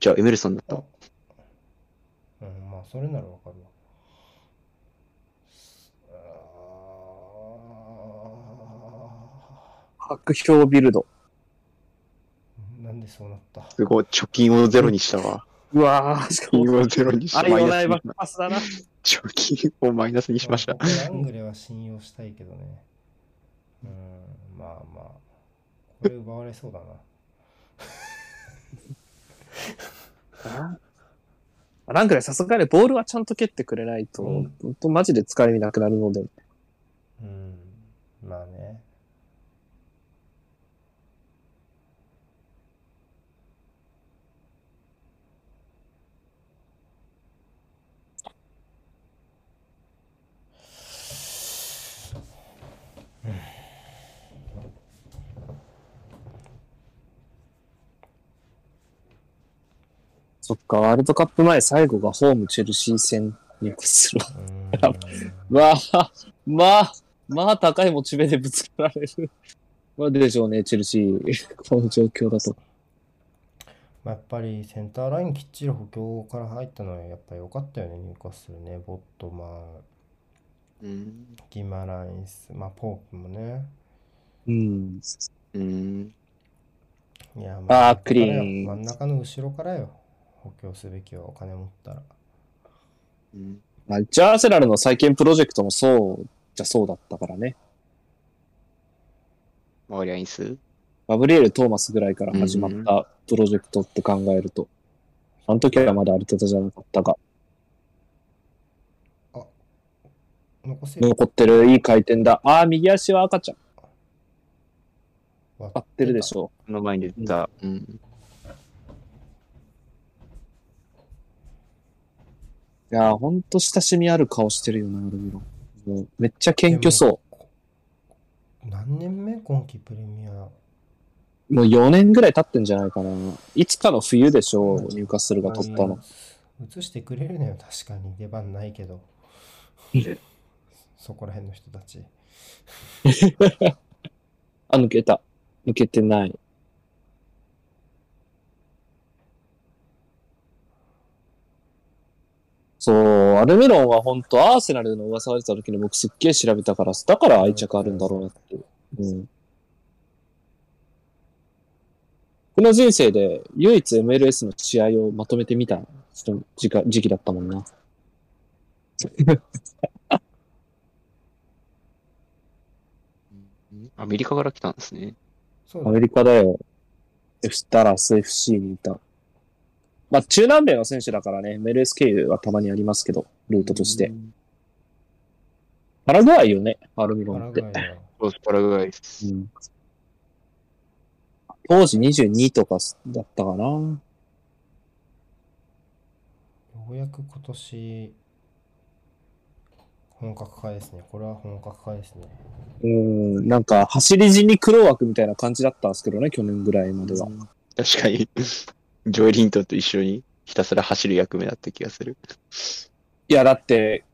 じゃあ、エメルソンだった？うん、まあ、それならわかるわ。あ白氷ビルド。ーなんでそうなった？すごい、貯金をゼロにしたわ。うわぁ、貯金をゼロにして、愛のないパスだな。貯金をマイナスにしましたこ。こラングレは信用したいけどね。うん、まあまあ。これ奪われそうだな。なんかね、さすがにボールはちゃんと蹴ってくれないと、うんほんとマジで使いなくなるので。うん、まあね。そっか、ワールドカップ前最後がホームチェルシー戦にする。うん わあ、まあ、まあ高いモチベでぶつけられる。まあでしょうね、チェルシー。この状況だと。まあ、やっぱりセンターラインきっちり補強から入ったのはやっぱり良かったよね、入荷するね。ボットマン、うん。ギマラインス、まあ、ポープもね。うん。うん。いや、あー真ん中からよクリーン真ん中の後ろからよ。補強すべきはお金持ったら。うん。まあ、一応アーセナルの再建プロジェクトもそうじゃそうだったからね。マガリアインスガブリエル・トーマスぐらいから始まったプロジェクトって考えると。あの時はまだある程度じゃなかったが、残せる残ってるいい回転だ。ああ、右足は赤ちゃん。割合ってるでしょこの前に出た。うん。う。いやー、ほんと親しみある顔してるよな、アルミロン。もうめっちゃ謙虚そう。何年目？今季プレミア。もう4年ぐらい経ってんじゃないかな。いつかの冬でしょう、入荷するが取ったの。映してくれるのよ、確かに。出番ないけど。そこら辺の人たち。あ、抜けた。抜けてない。そう、アルミロンは本当アーセナルの噂が出た時に僕すっげえ調べたから、だから愛着あるんだろうなって。うん。この人生で唯一 MLS の試合をまとめてみた時間時期だったもんな。う んアメリカから来たんですね。そうだアメリカだよ。F ダラス FC にいた。まあ、中南米の選手だからね、メルエス経由はたまにありますけど、ルートとして。パラグアイよね、アルミロパンって。ラグアイだよ。そうですパラグアイです。うん当時22とかだったかな。ようやく今年、本格化ですね。これは本格化ですね。うん、なんか、走り地に黒枠みたいな感じだったんですけどね、去年ぐらいまでは。確かに、ジョイ・リントンと一緒にひたすら走る役目だった気がする。いや、だって、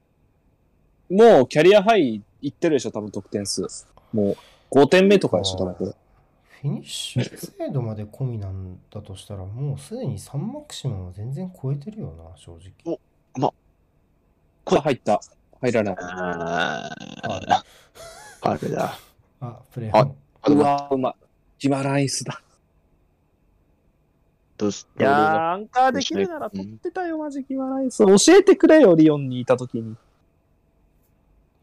もうキャリアハイいってるでしょ、多分得点数。もう、5点目とかでしょ、多分これ。フィニッシュ精度まで込みなんだとしたら、もうすでに3マクシマムは全然超えてるよな、正直。これ入った。入らない。あああ、あれだ。あ、プレイ本。あうわー、うまい。ギマライスだ。どうすいやー、アンカーできるならうん取ってたよ、マジギマライス。教えてくれよ、リオンにいた時に。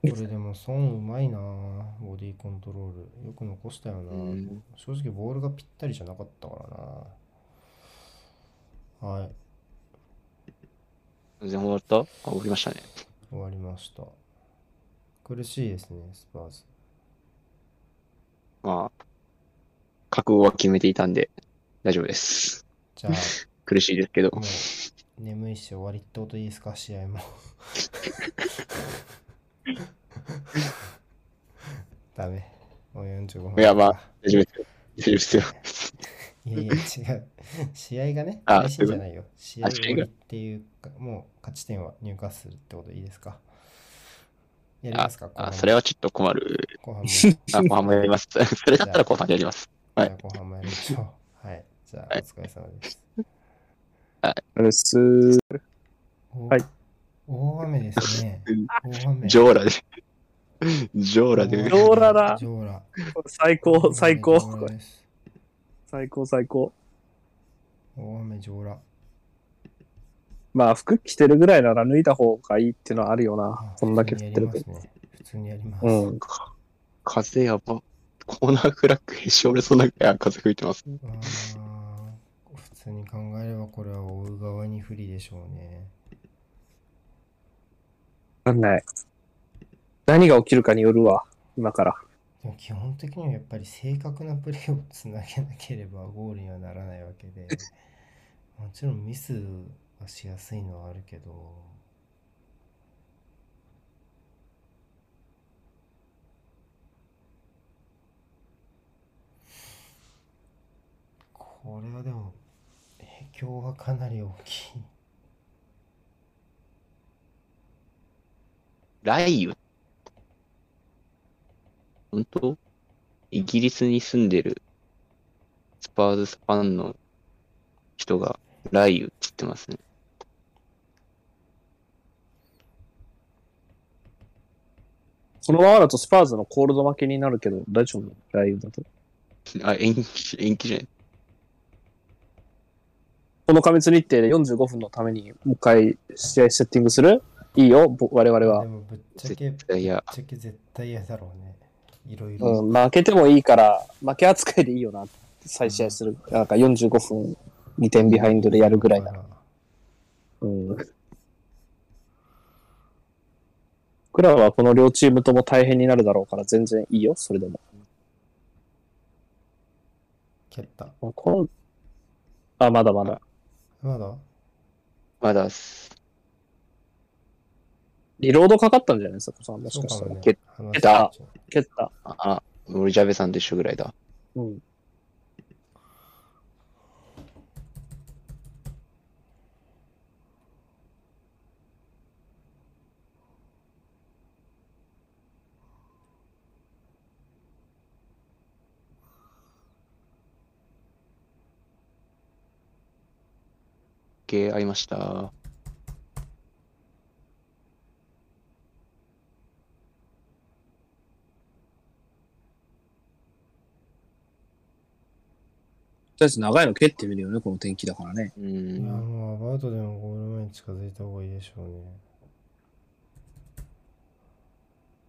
これでも、損うまいなボディコントロール。よく残したよな、うん正直ボールがぴったりじゃなかったからなはい、全然終わった？あ、終わりましたね。終わりました。苦しいですね、スパーズ。まあ、覚悟は決めていたんで、大丈夫です。じゃあ、苦しいですけど。眠いし終わりってこといいですか、試合も。ダメ。もう45分。いやまあ大丈夫ですよ。大丈夫ですよ。いやいや、違う。試合がね、あ配信じゃないよ。試合終わりっていうか、もう勝ち点は入荷するってこといいですか？やりあますか、後あ、半それはちょっと困る。後半も。あ、後半もやります。それだったら後半やります。はい後半もやりましょう。はい。じゃあ、おはい疲れ様です。あれすはい大雨ですね。大雨。ジョーラで。ジョーラで。ジョーラだジョーラ。最高、最高。最高、最高。大雨ジョーラ。まあ、服着てるぐらいなら脱いだ方がいいっていうのはあるよなあ。こんだけ降ってると普。通にやりますね。普通にやります。うん。風やば。コーナーフラッグへし折れそうなぐらい風吹いてます。通に考えればこれは追う側に不利でしょうね。わかんない。何が起きるかによるわ。今から。でも基本的にはやっぱり正確なプレーをつなげなければゴールにはならないわけで、もちろんミスはしやすいのはあるけど、これはでも影響はかなり大きい。雷雨？本当？イギリスに住んでるスパーズファンの人が雷雨って言ってますね。このままだとスパーズのコールド負けになるけど、大丈夫ライブだと？あ、延期、延期じゃない。この過密日程で45分のためにもう一回試合セッティングする？いいよ、ぼ我々はで。もぶっちゃけ、ぶっ絶対嫌。ちゃけ絶対嫌だろうね。いろいろ。うん、負けてもいいから、負け扱いでいいよな。再試合する。なんか45分2点ビハインドでやるぐらいなら。うん。僕らはこの両チームとも大変になるだろうから全然いいよ、それでも。蹴った。あ、まだまだ。まだ？まだっす、リロードかかったんじゃないですか、さんもしかしたら。蹴話蹴ったし蹴った。あ、あ俺ジャベさんと一緒ぐらいだ。うん。系ありました？とりあえず長いの蹴ってみるよね、この天気だからね。ういや、ん。もうアバウトでもゴール前に近づいた方がいいでしょうね。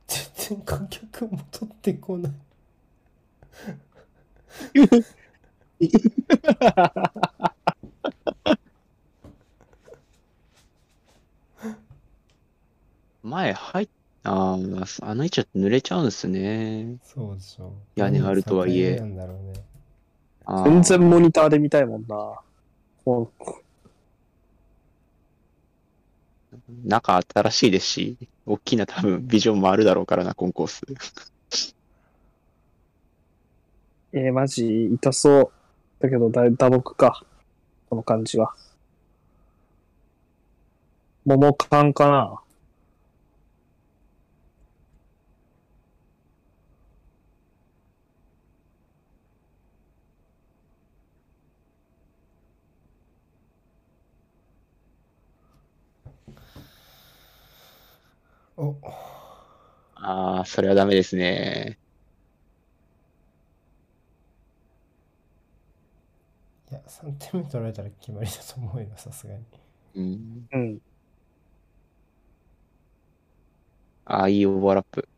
全然観客戻ってこない。前入っ、ああ、あの位置だと濡れちゃうんすね。そうでしょ。屋根あるとはいえなんだろうね。あー全然モニターで見たいもんな。中新しいですし、大きな多分ビジョンもあるだろうからな、コンコース。えー、マジ痛そう。だけどだ、打撲か。この感じは。桃缶かなおああ、それはダメですね。いや、3点目取られたら決まりだと思うよ、さすがに。うん。うん。ああ、いいオーバーラップ。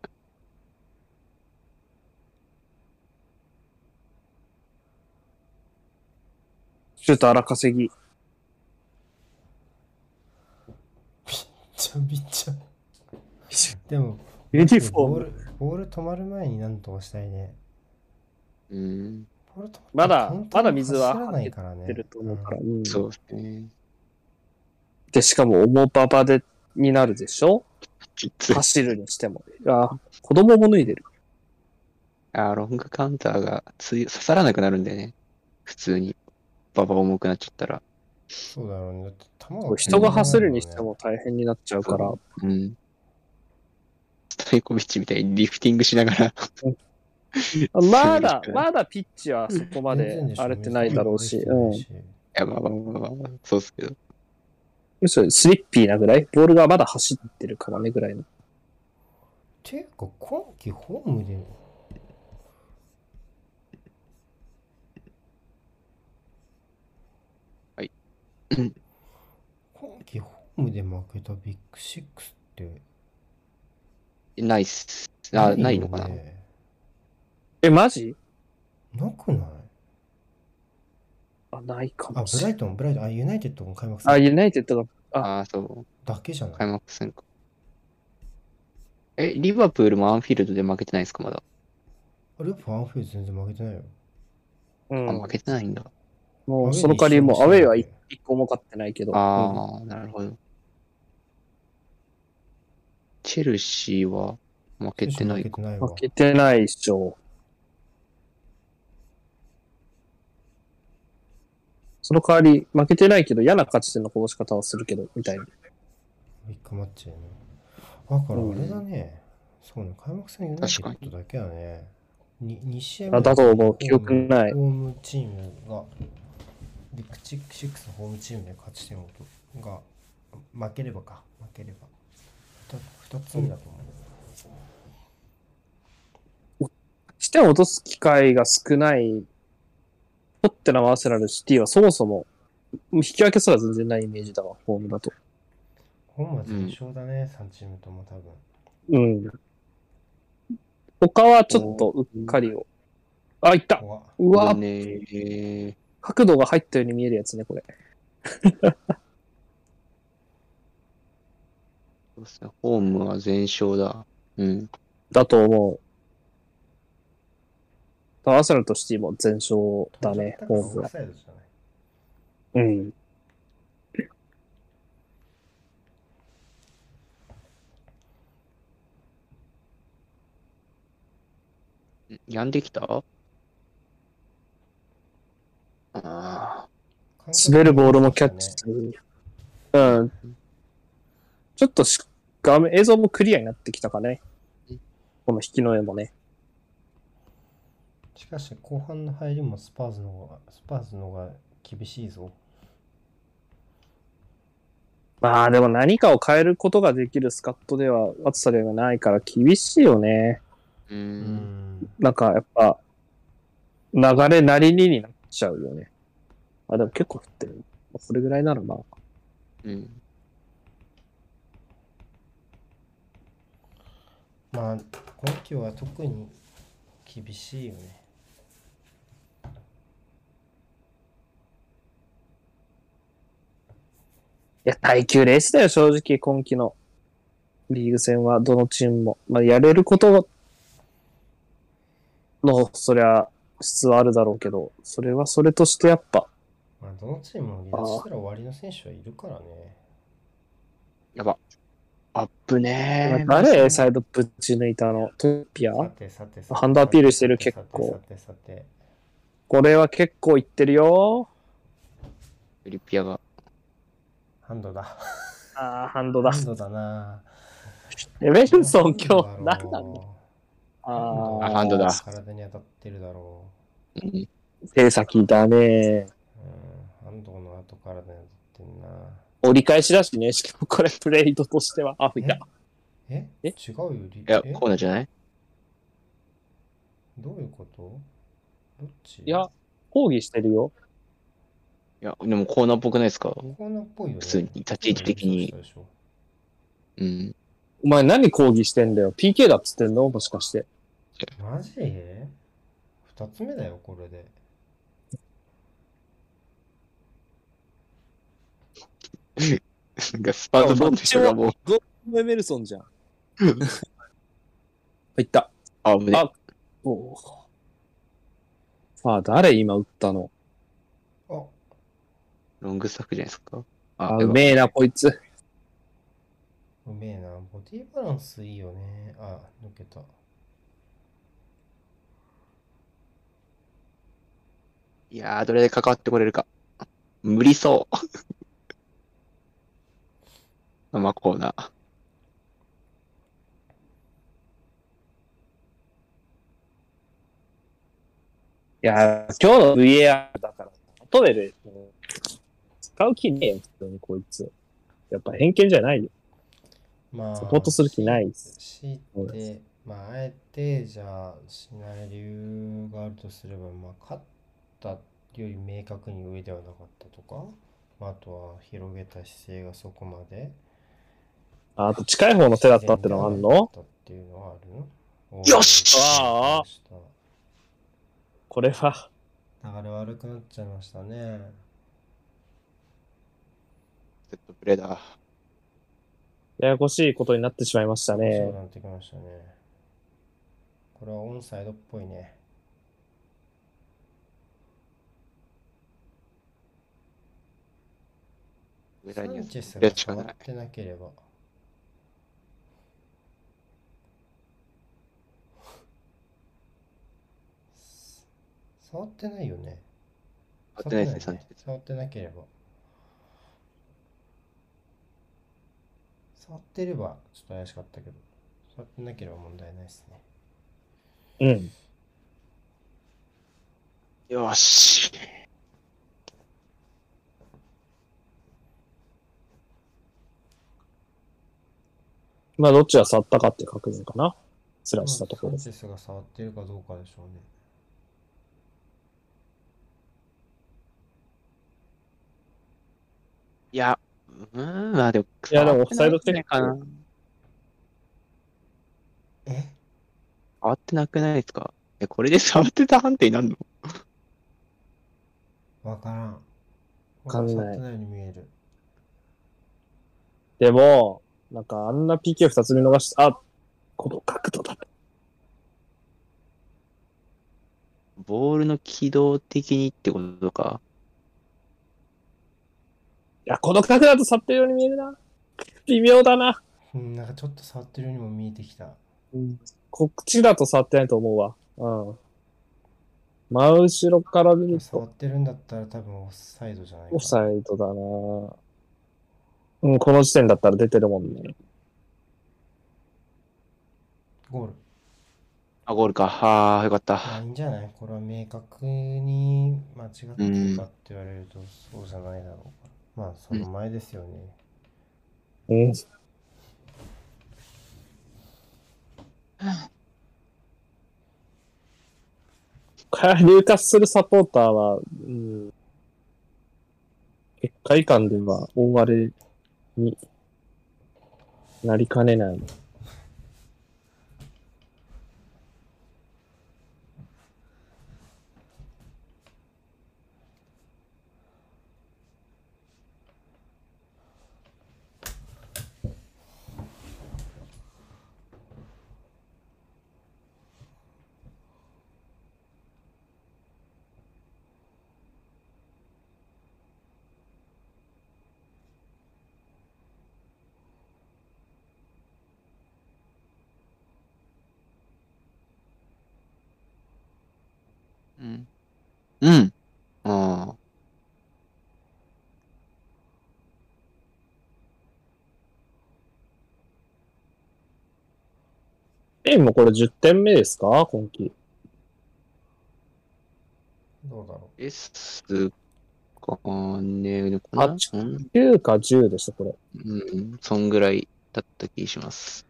シュート荒稼ぎ。ちゃびっちゃ。でも、ユニフォーム。ボール、ボール止まる前になんとかしたいね。うん。ボール止まだまだ水は走らないからね。出ると思うから。うんうんそうですね。で、しかも重馬場で、になるでしょ？走るにしても。あ、子供も脱いでる。あーロングカウンターがつい刺さらなくなるんだよね。普通に。ババ重くなっちゃったら。そうだろうね。だって球が人が走るにしても大変になっちゃうから。うん。ストイコビッチみたいにリフティングしながら。まだまだピッチはそこまで荒れてないだろうし、うん。いや、まあまあまあまあまあ、そうっすけど。むしろスリッピーなぐらい？ボールがまだ走ってるからねぐらいの。ていうか、今季ホームで。今季ホームで負けたビッグシックスって。ないっす。あ、ないよのかな。ねえ、マジ？なくない？あ、ないかあ、もしれない。ブライトン、ブライトン、あ、ユナイテッドも開幕戦あ、ユナイテッドが、あああ、そう。だけじゃない？開幕戦か。え、リバプールもアンフィールドで負けてないですか、まだ？ループアンフィールド全然負けてないよ。うあ、ん負。けてないんだ。もうその代わりもうアウェイは一一個も勝ってないけど。うんああ、なるほど。チェルシーは負けてないか。負けてないわ負。けてないっしょ。その代わり、負けてないけど嫌な勝ち点のこぼし方はするけど、みたいな。ビッグマッチやね。だからあれだね。そうね、開幕戦ユナイテッドだけだね。に2試合あだと思う記憶ないホームチームが、ビッグチックシックスのホームチームで勝ち点をとが負ければか、負ければ。2つ目だと思う。視点を落とす機会が少ない、ポッテナムアーセナルシティはそもそも、引き分けすら全然ないイメージだわ、ホームだと。ホームは全勝だね、3チームとも多分。うん。他はちょっとうっかりを。あ、いったうわうわ角度が入ったように見えるやつね、これ。そうっすねホームは全勝だ。うん。だと思う。アーセナルとシティも全勝だね、ホームは。サイドじゃないうん。やんできた？ああ滑るボールもキャッチする。うん。ちょっとし画面、映像もクリアになってきたかね。この引きの絵もね。しかし後半の入りもスパーズの方がスパーズの方が厳しいぞ。まあでも何かを変えることができるスカットでは、暑さではないから厳しいよね。う。うんん。なんかやっぱ、流れなりにになっちゃうよね。あ、でも結構降ってる。それぐらいならまあ。うん。まあ今季は特に厳しいよねいや、耐久レースだよ、正直、今季のリーグ戦は、どのチームも。まあ、やれることの、そりゃ、質はあるだろうけど、それはそれとしてやっぱ。まあ、どのチームも離脱したら終わりの選手はいるからね。やば。アップねー。誰サイドぶち抜いたの？トピア？さてさてさて。ハンドアピールしてる結構さてさてさて。これは結構いってるよ。フリピアが。ハンドだ。ああ、ハンドだハ。ンドだな。エメルソン今日、なんああハンドだ体に当たってるだろうん手先だね。う。うん。ハンドの後体に当たってんな。折り返しだしね。しかもこれプレイドとしては。あ、いた。え？え？違うより。いや、え？こうなんじゃない？どういうこと？どっち？いや、抗議してるよ。いや、でもコーナーっぽくないですか？コーナーっぽいよね。普通に立ち位置的にうん。お前何抗議してんだよ？PK だっつってんの？もしかして。マジ？二つ目だよ、これで。なんかスパートボンの人がもう、どっちもエメルソンじゃん。いった。あ、危ねあ。おお。さあ、誰今打ったの？あ、ロングスタッフじゃないですか？あ、やばうめえな、こいつ。うめえな。ボディバランスいいよね。あ、抜けた。いやー、どれで関わってこれるか。無理そう。まあ、コーナー。いや、今日の VAR だから、トレル、使う気ねえよ、普通にこいつ。やっぱ偏見じゃないよ。まあ、サポートする気ないっす強いそうでて、まあ、あえて、じゃあ、しない理由があるとすれば、まあ、勝ったより明確に上ではなかったとか、まあ、あとは広げた姿勢がそこまで。ああと近い方の手だったってのはあんの？っていうのはあるよしああこれは、流れ悪くなっちゃいましたね。セットプレーだ。ややこしいことになってしまいましたそうね。なってきましたね。これはオンサイドっぽいね。サ上にンチェスプレがーしかない。触ってなければ。触ってないよね。合ってないですね、サ触ってなければ。触ってればちょっと怪しかったけど、触ってなければ問題ないですね。うん。よし。まあ、どっちが去ったかって確認かな。スラッシュしたところサン。チェスが触ってるかどうかでしょうね。いや、うーん、まあでも、いやでもオフサイドチェックかな。え触ってなくないですか？え、これで触ってた判定になるの？わからん。わかんない触ってないように見える。でも、なんかあんな PK2 つ見逃しあ、この角度だと。ボールの軌道的にってことか。いや、この角度だと去ってるように見えるな。微妙だな。うん、なんかちょっと触ってるようにも見えてきた。こっちだと触ってないと思うわ。うん。真後ろから見ると、触ってるんだったら多分オフサイドじゃないかオフサイドだなうん、この時点だったら出てるもんね。ゴール。あ、ゴールか。ああ、よかった。まあいいんじゃない？これは明確に間違ってるかって言われるとそうじゃないだろうから。まあその前ですよね。うん。入荷するサポーターは、うん、結果以下では大荒れになりかねない。うん。ああ。エイもこれ10点目ですか？今季。どうだろ S かね、かなあうん、9か10でした、これ。うん、そんぐらいだった気します。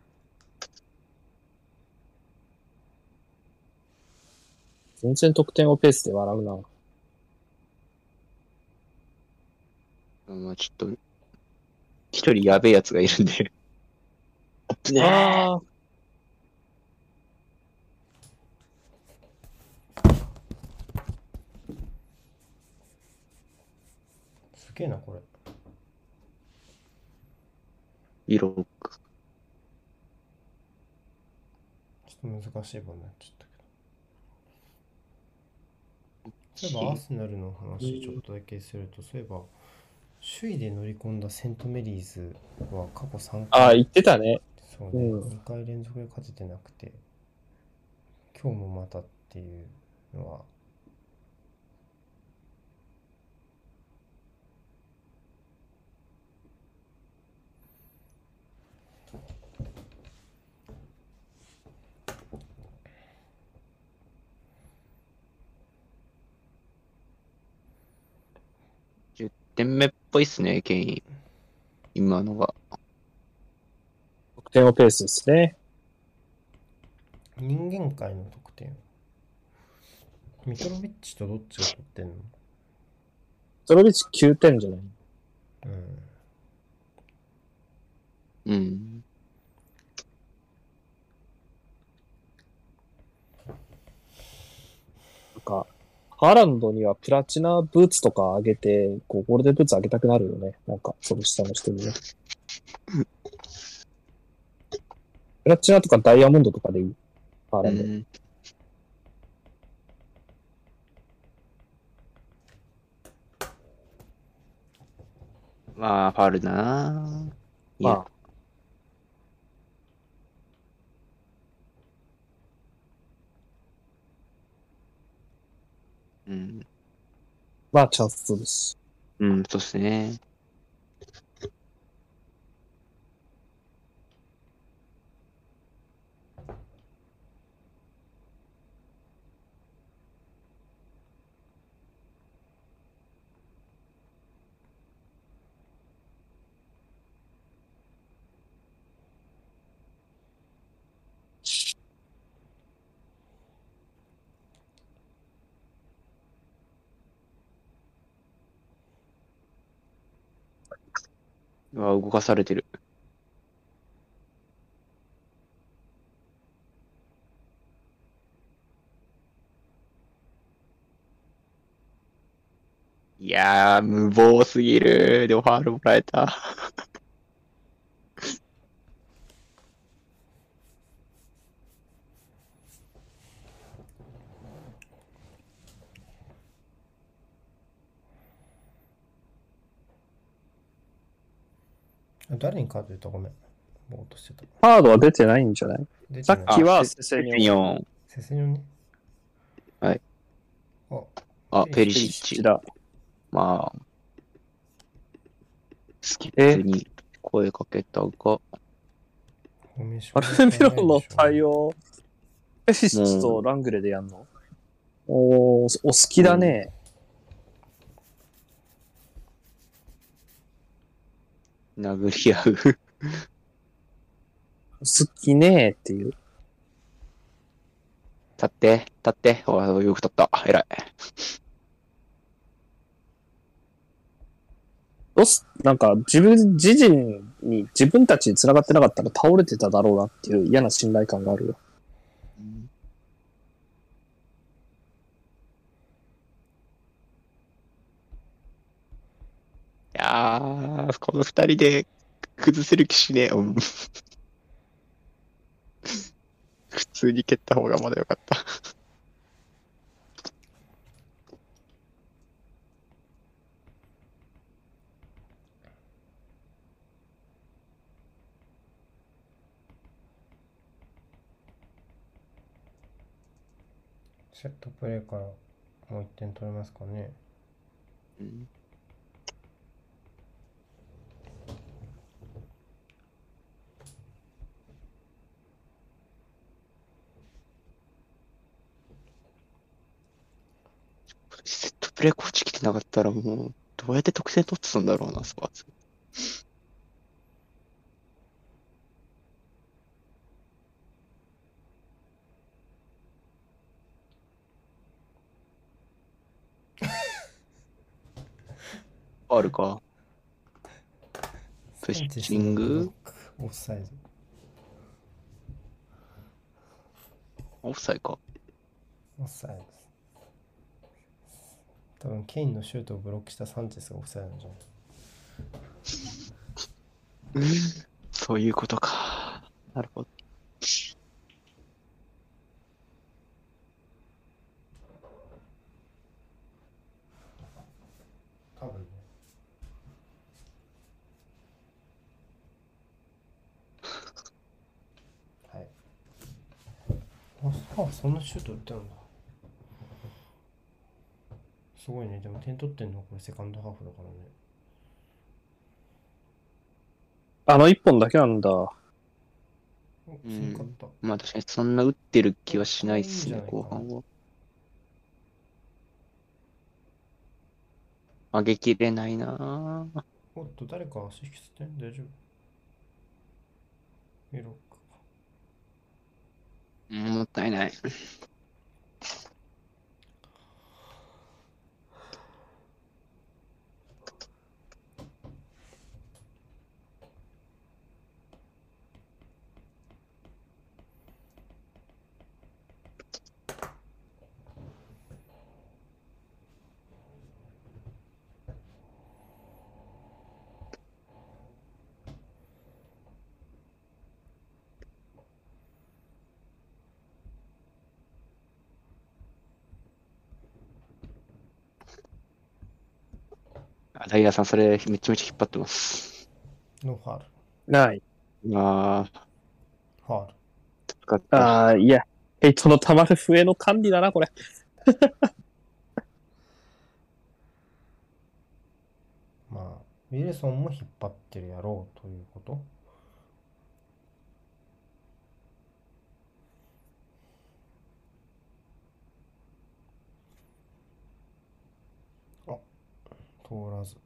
全然得点をペースで笑うな。まあちょっと、一人やべえやつがいるんで。ねああ。げえな、これ。色々ちょっと難しい場になっちゃったけど。そういえば、アーセナルの話ちょっとだけすると、そういえば、首位で乗り込んだセントメリーズは過去3ああ、回、言ってたね。そうね、うん2回連続で勝ててなくて、今日もまたっていうのは、点目っぽいっすね、ケイン。今のが。得点をペースですね。人間界の得点。ミトロビッチとどっちが取ってんのゾロビッチ9点じゃない？うん。うん。なんか、ハーランドにはプラチナブーツとかあげて、こう、ゴールデンブーツあげたくなるよね。なんか、その下の人にね。プラチナとかダイヤモンドとかでいい？ハーうランド。ん、まあ、ファールだな。まあ、うん。まあ、チャンスです。うん、そうっすね。うわ、動かされてる。いやー、無謀すぎる。でオファールもらえた。誰にカード出た？ごめん。ぼーっとしてた。カードは出てないんじゃない？さっきはあセセニョン。4。セセニョンね。はい。あ、あ、ペリシッチ。だ。まあ、スキップに声かけたが、アルミロンの対応。ペシッチとラングレでやんの？おー、お好きだね。殴り合う。好きねーっていう。立って、立って。おいよく立った。偉い。どうす、なんか自分自身に自分たちに繋がってなかったら倒れてただろうなっていう嫌な信頼感があるよ。やー、この二人で崩せる気しねえよ。う ん普通に蹴った方がまだよかった。セットプレーからもう1点取れますかね。うんセットプレーコーチ来てなかったらもう、どうやって得点取ってたんだろうな、スパーズ。あるか？プッシング？オフサイド。オフサイか。オフサイド。多分ケインのシュートをブロックしたサンチェスがオフサイドなんじゃない？そういうことか。なるほど。多分ね。はい。あ、あそんなシュート打ってるんだ。すごいね。でも点取ってんのこれセカンドハーフだからね。あの一本だけなんだ。お、強かった。まあ確かにそんな打ってる気はしないっすね、後半は。上げきれないなぁ。おっと、誰かアシスト大丈夫ミロックか。うんもったいない。ダイヤさん、それめちゃめちゃ引っ張ってます。ノーファール。ない。ああ、ファール。ああ、いや、ヘイトの玉笛の管理だな、これ。まあ、ウィルソンも引っ張ってるやろうということあ、通らず。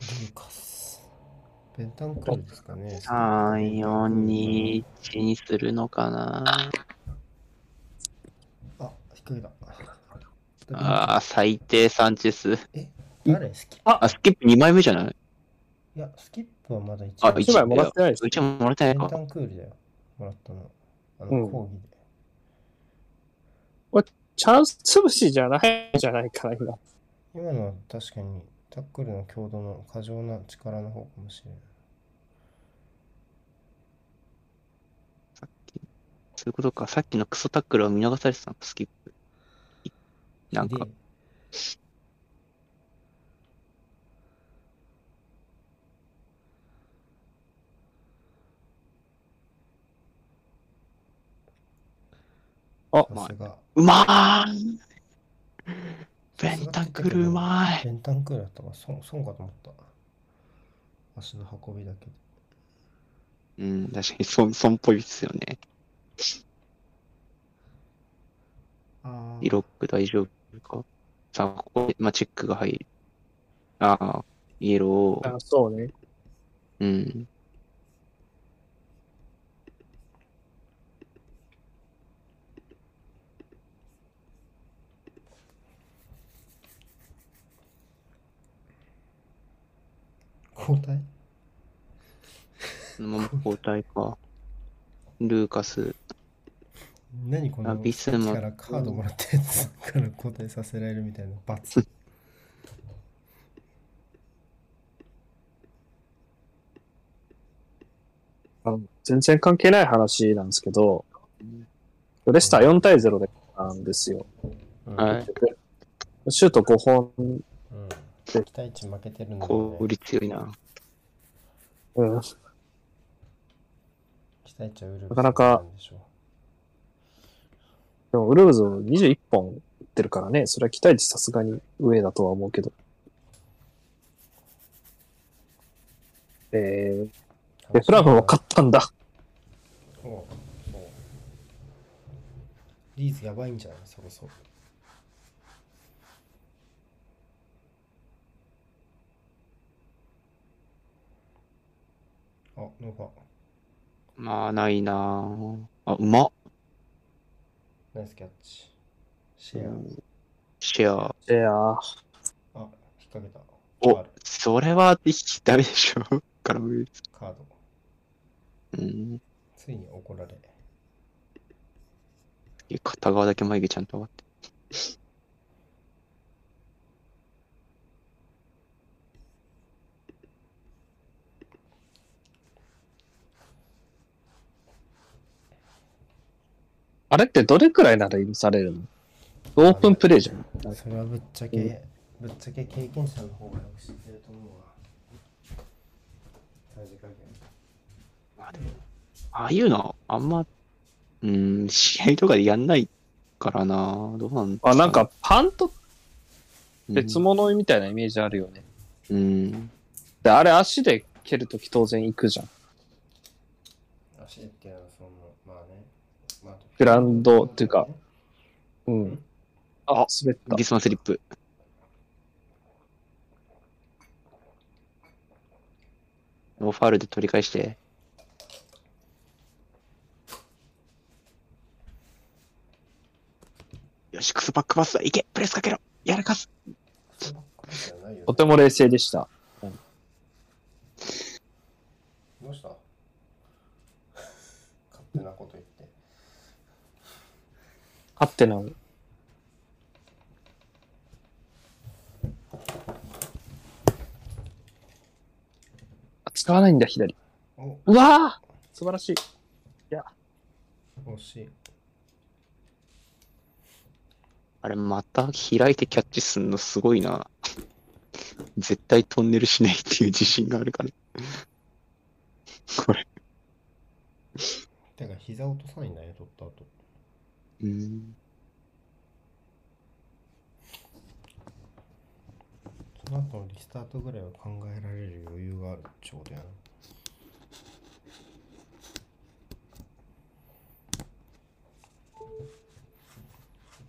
ルーカス。ベンタンクールですかね。3、4、2、1にするのかな。あ、低いだ。ああ、最低サンチェス。誰？スキップあ、スキップ2枚目じゃない？いや、スキップはまだ1あ、一枚もらってないですうちももらってないかベンタ。ンクールだよ。もらったの。あの、うん講義で。チャンス潰しじゃないんじゃないかな、今。今のは確かにタックルの強度の過剰な力の方かもしれない。そういうことか。さっきのクソタックルを見逃されてたの、スキップ。なんかあさすが。うまーいベンタクルうまいベンタンクールだったから損損かと思った。足の運びだけで。うん、確かに損、損っぽいですよね。あイロック大丈夫か？さあ、ここで、まあ、チェックが入る。ああ、イエロー。あそうね。うん。交代？そ のまま交代か。ルーカス。あ何このビスマさっきからカードもらったやつから交代させられるみたいな罰。あの全然関係ない話なんですけどうん、レスター4対0でなんですよ。うんはいシュート5本うん期待値負けてるんだよ効ね。率強いな。うん。期待値はウルブスなかなかでしょうでも、ウルブズ21本打ってるからね、それは期待値さすがに上だとは思うけど。えー、で、フラムも勝ったんだ。そうそうリーズやばいんじゃない？そろそろ。あ、ノバ。まあ、ないなぁあ、うまっ。ナイスキャッチ。シェア。シェア。いやー、あ、引っ掛けた。おそれはダメでしょ。カラムルカード。うん。ついに怒られ。片側だけ眉毛ちゃんと上がって。あれってどれくらいなら許されるの？オープンプレイじゃん。それはぶっちゃけ、ぶっちゃけ経験者の方がよく知ってると思うわ。さじ加減。まあでもああいうの、あんま、うん、試合とかでやんないからなどうなんあ、なんか、パンとうん別物みたいなイメージあるよね。うん。で、あれ足で蹴るとき当然行くじゃん。足っていうのはその、まあね。まあ、グラウンドっていうかうん。ああ、滑ったギ。スマンスリップ。ノーファールで取り返して。よし、クソバックパスだ。いけプレスかけろやらかすとても冷静でした。どうした勝手なこと言って。勝手なの。あ使わないんだ、左。お、うわー素晴らしい。惜しい。あれ、また開いてキャッチすんのすごいな。絶対トンネルしないっていう自信があるから。これ。てか、膝落とさないんだね、取った後。うん。その後のリスタートぐらいは考えられる余裕があるってことやな。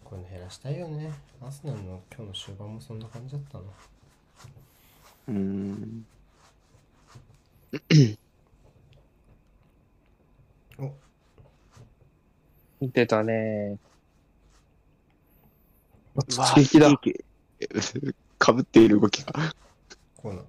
こういうの減らしたいよね。アーセナルの今日の終盤もそんな感じだったな。うん。お見てたね突撃だ。かぶ っている動きが。コーナー。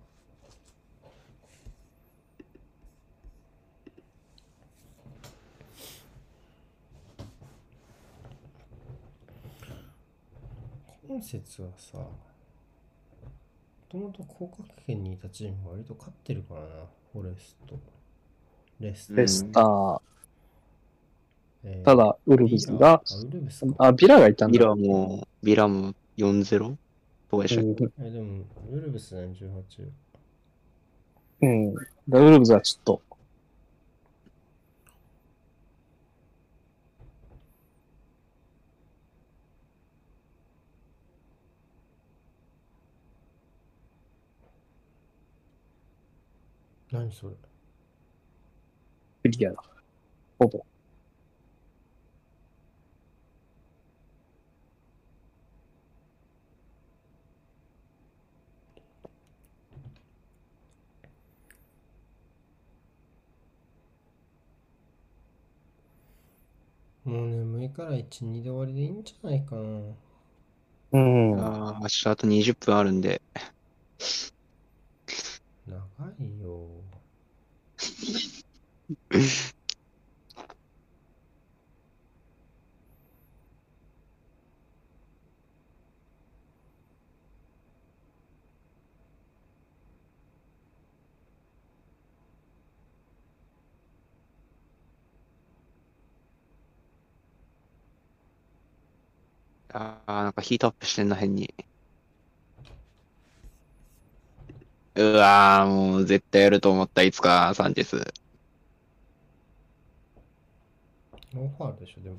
今節はさ、もともと降格圏にいたチームが割と勝ってるからな、フォレスト。レスト。レスター。えーただ、ウルブズが、あ、ビラがいたんだ。ビラも、ビラも4-0とかでしたっけ？うんえ、でも、ウルブスね、18。うん。でウルブズはちょっと、何それ？クリアだ。ほぼ。もう眠いから1、2で終わりでいいんじゃないかな。うん。ああ、明日あと20分あるんで、長いよ。ああ、なんかヒートアップしてんな、変に。うわー、もう絶対やると思った、いつか、サンチェス。ノーファールでしょ、でも。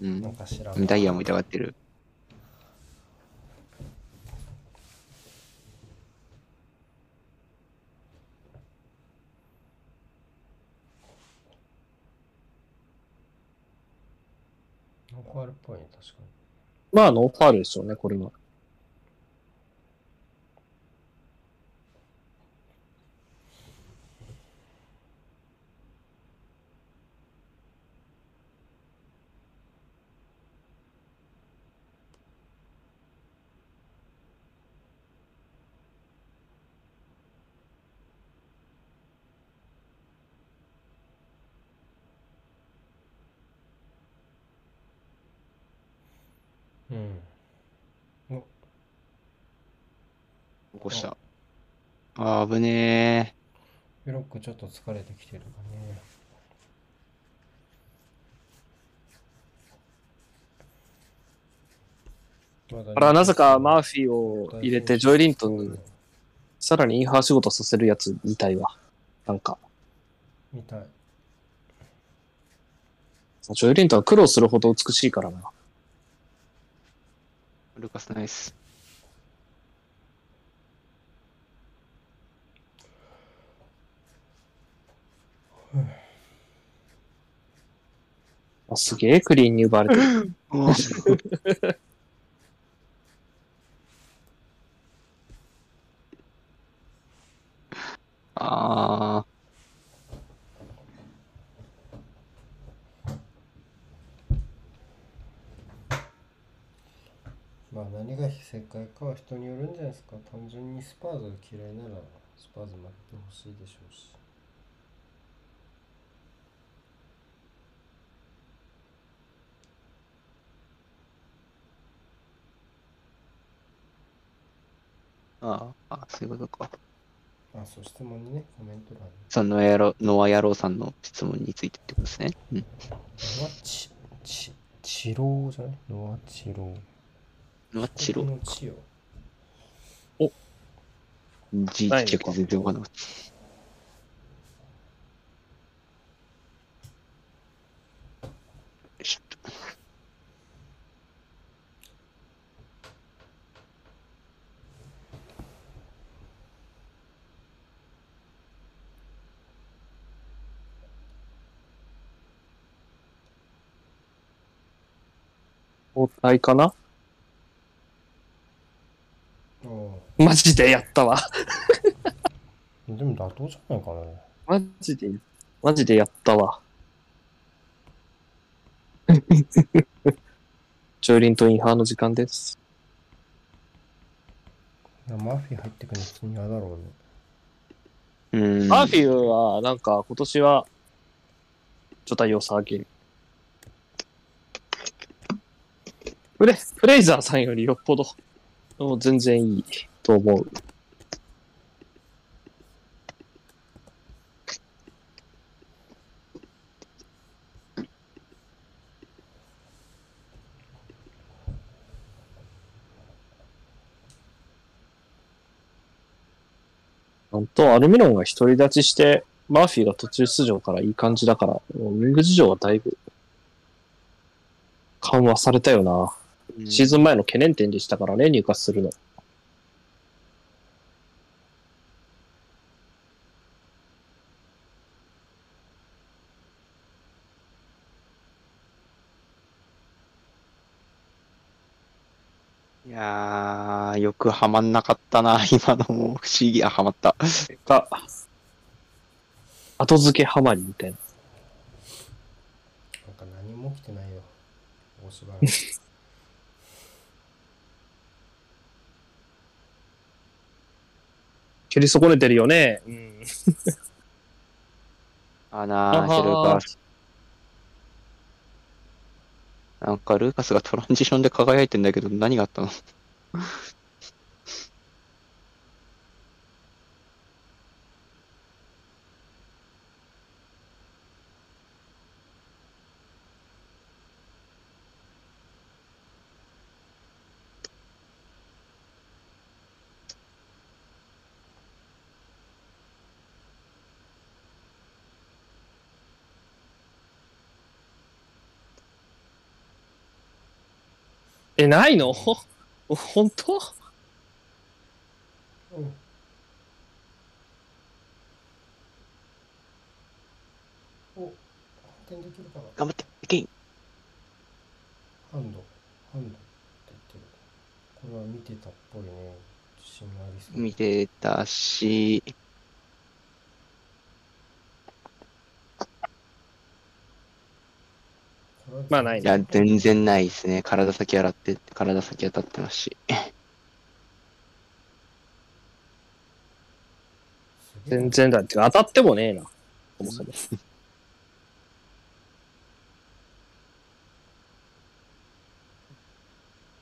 うん。なんか知らん。ダイアーも痛がってる。ノーファールっぽいね、確かに。まあ、ノーファールでしょうね、これは。うん。あー、危ねブロックちょっと疲れてきてるかね。あら、なぜかマーフィーを入れて、ジョイ・リントンにさらにインハー仕事させるやつみたいわ。なんか、みたい。ジョイ・リントンは苦労するほど美しいからな。ー。ルカスナイス。あすげえクリーンに奪われてる。あまあ何が正解かは人によるんじゃないですか。単純にスパーズが嫌いならスパーズ負けてほしいでしょうし。あー、あそういうことか。あ、そう質問にね、コメント欄に。その野郎ノア野郎さんの質問についてってことですね。うん。ノアチ、チ、チローじゃない？ノアチロー。ノアチロのチよ。字ないちっちゃくて全然わかんなかった。交代かな？おマジでやったわ。うでも妥当じゃないかな。マジで、マジでやったわ。ジョエリントンインハーの時間です。いやマーフィー入ってくるの普通に嫌だろうね。うん。マーフィーは、なんか、今年は、ちょっと良さげる。フレ、フレイザーさんよりよっぽど、もう全然いいと思う。本当アルミノンが独り立ちして、マーフィーが途中出場からいい感じだから、ウィング事情はだいぶ緩和されたよな。うんシーズン前の懸念点でしたからね、入荷するの。いやー、よくはまんなかったな、今のも不思議。あ、はまった。が、後付けハマりみたいな。なんか何も起きてないよ。大芝居。蹴り損ねてるよね。うん。あなー、ルカス。なんか、ルーカスがトランジションで輝いてんだけど、何があったの？え、ないの？お 本当？うん。お、反転できるかな？頑張って、ケイン。ハンド、ハンドって言ってる。これは見てたっぽいね。自信ありそう。見てたし、これはまあないいや、全然ないですね。体先洗って、体先当たってますし。すげえ全然だって、当たってもねえな。そもそも。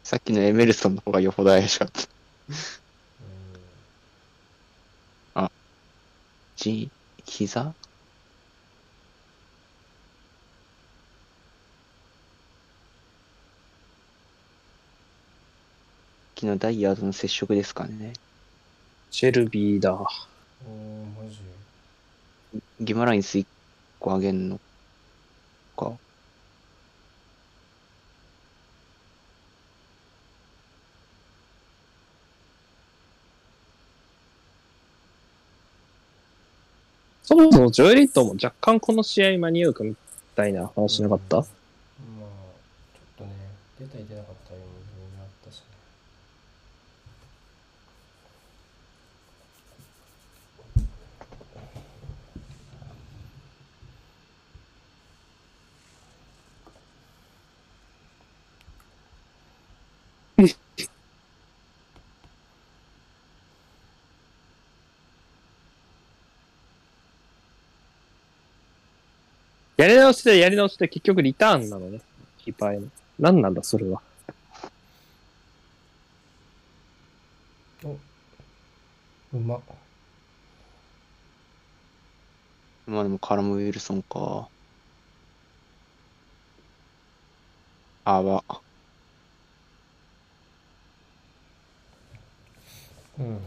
さっきのエメルソンの方がよほど怪しかった。うんじ、膝？昨日ダイヤードの接触ですかね。シェルビーだ。おー、マジ？ギマラインス1個上げんのか。そもそもジョエリットも若干この試合間に合うかみたいな話なかった、まあ、ちょっとね、出たり出なかったようにあったしね。やり直しでやり直しで結局リターンなのね。キーパーへの。何なんだ、それは。うまっ。まあでもカラム・ウィルソンか。あわ。うん。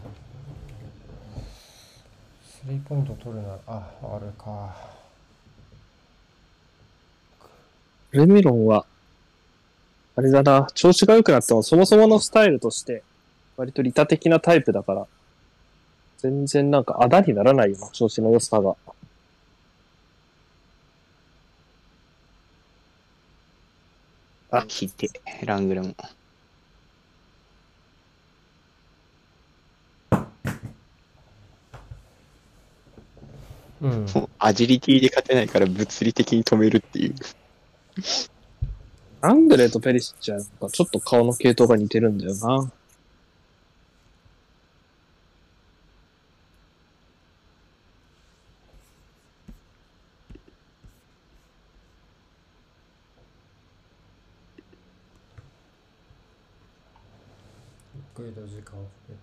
スリーポイント取るなら、あ、あれか。レミロンは、あれだな、調子が良くなってもそもそものスタイルとして、割と利他的なタイプだから、全然なんかあだにならないよな、調子の良さが。あ引いて、ラングレも。うん。アジリティで勝てないから物理的に止めるっていう。アングレとペリシッチはなんかちょっと顔の系統が似てるんだよな。一回と時間をかけて。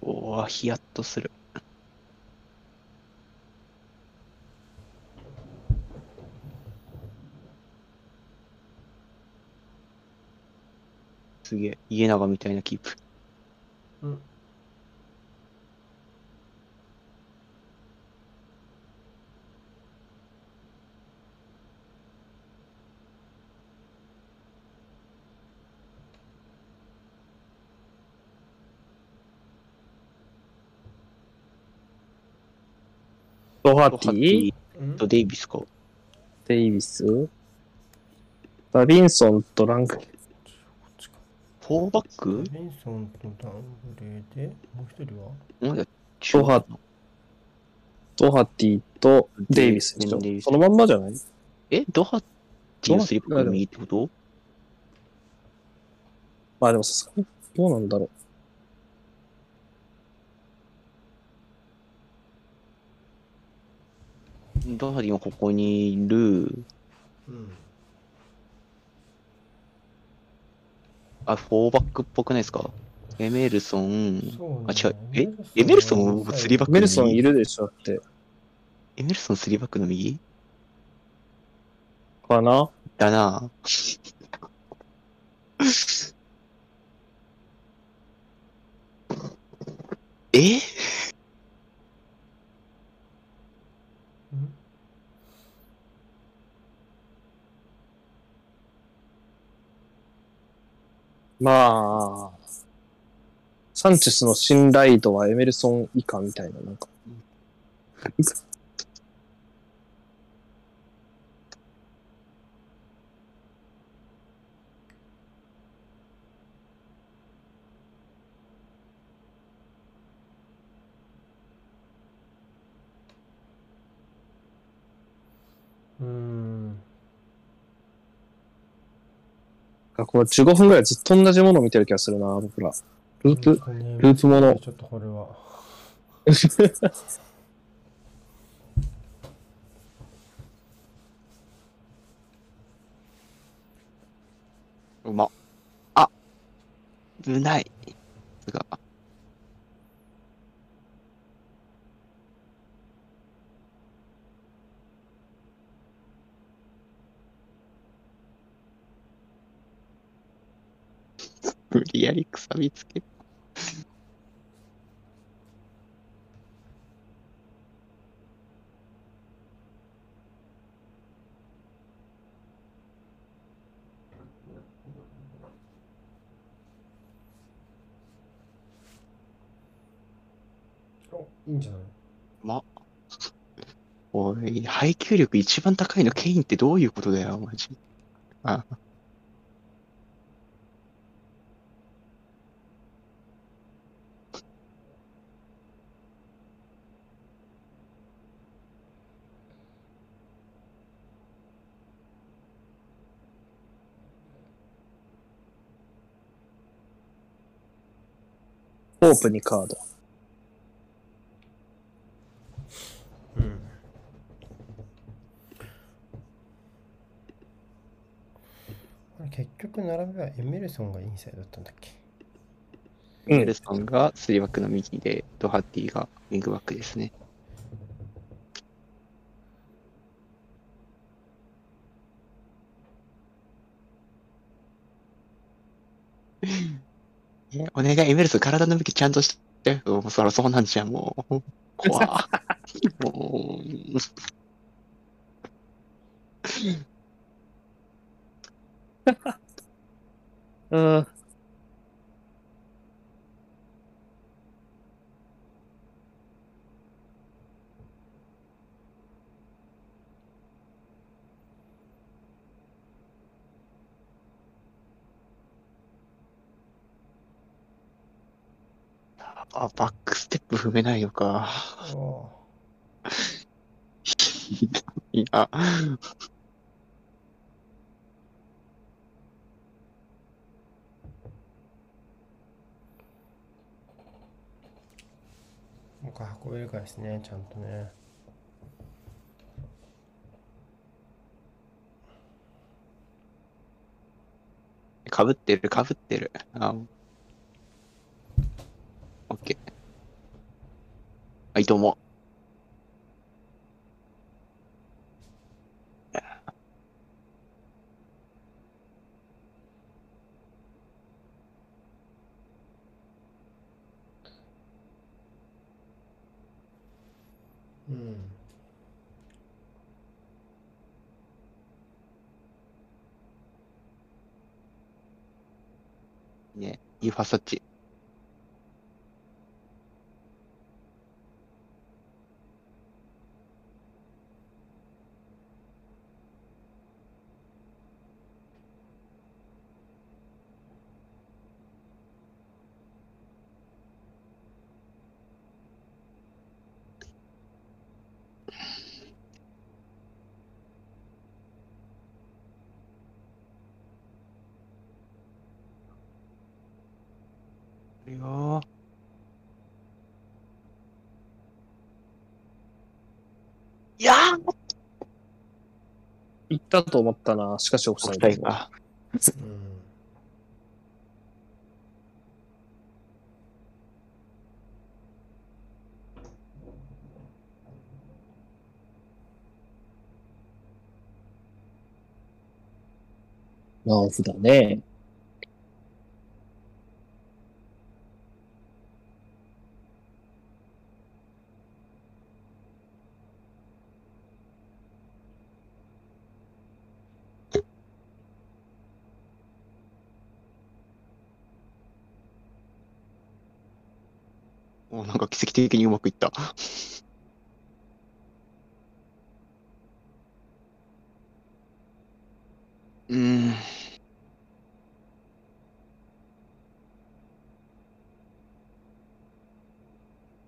おお、ヒヤッとする。すげえ、家長みたいなキープ。うん。ドハティ、うんとデイビスか。デイビス、ダビンソンとランク、こっちか。4バック？リンソンとダングレーで、もう一人は？なんだドハドハティとデイビスでしょ。デイビス。そのまんまじゃない？え、ドハッティのスリックの右ってこと？まあでもさすがに、どうなんだろう。ドハティはここにいる。うん。あ、4バックっぽくないですか？エメルソン。あ、違う。え？エメルソンもスリーバックのメルソンい右るでしょだって。エメルソンスリーバックの右？かな？だなぁ。え？まあ、サンチェスの信頼度はエメルソン以下みたいな、なんか。うん。あこれ15分ぐらいずっと同じものを見てる気がするな、僕ら。ループ、ルループものちょっとこれは。うま。あ、危ない。すが。無理やり草見つけ。お、いいんじゃない？ま。おい、配球力一番高いのケインってどういうことだよ、マジ。あ、オープンにカード。うん。これ結局並べはエメルソンがインサイドだったんだっけ？うんエルソンが3バックの右で、ドハッティがウィングバックですね。えお願い、エメルス、体の向きちゃんとして。うんそらそうなんじゃん、もう。怖もう。うん。あ、バックステップ踏めないのか。お いや、なんか運べるかですね、ちゃんとね。かぶってる、かぶってる。あオッケー。はい、どうも。うん。ね、いいファーストタッチ。いいよいやー行ったと思ったな。しかしオフサイド。うん。まあオフだね。なんか奇跡的にうまくいった。うーん。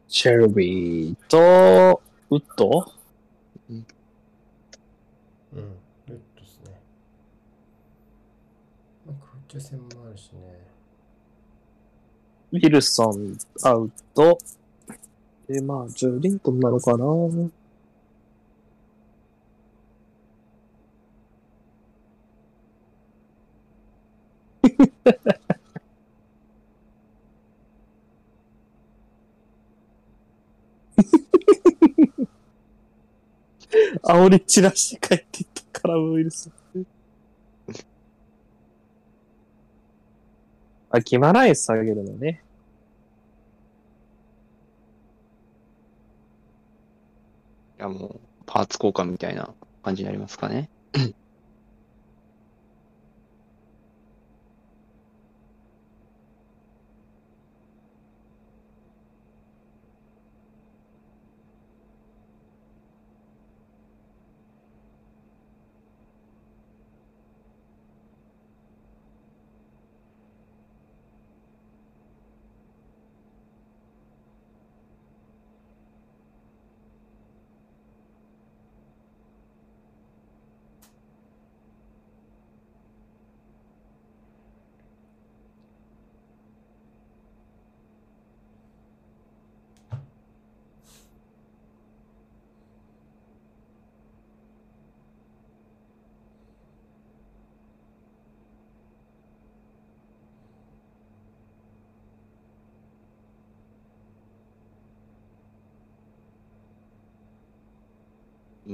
シェルビーと、ウッド？うん。ルットですね。まあ、空中戦もあるしね。ウィルソン、アウト。で、まあ、ジョーリントンなのかな？煽り散らして帰っていったカラムウィルソン。あ、決まらない下げるのね。やもう、パーツ交換みたいな感じになりますかね。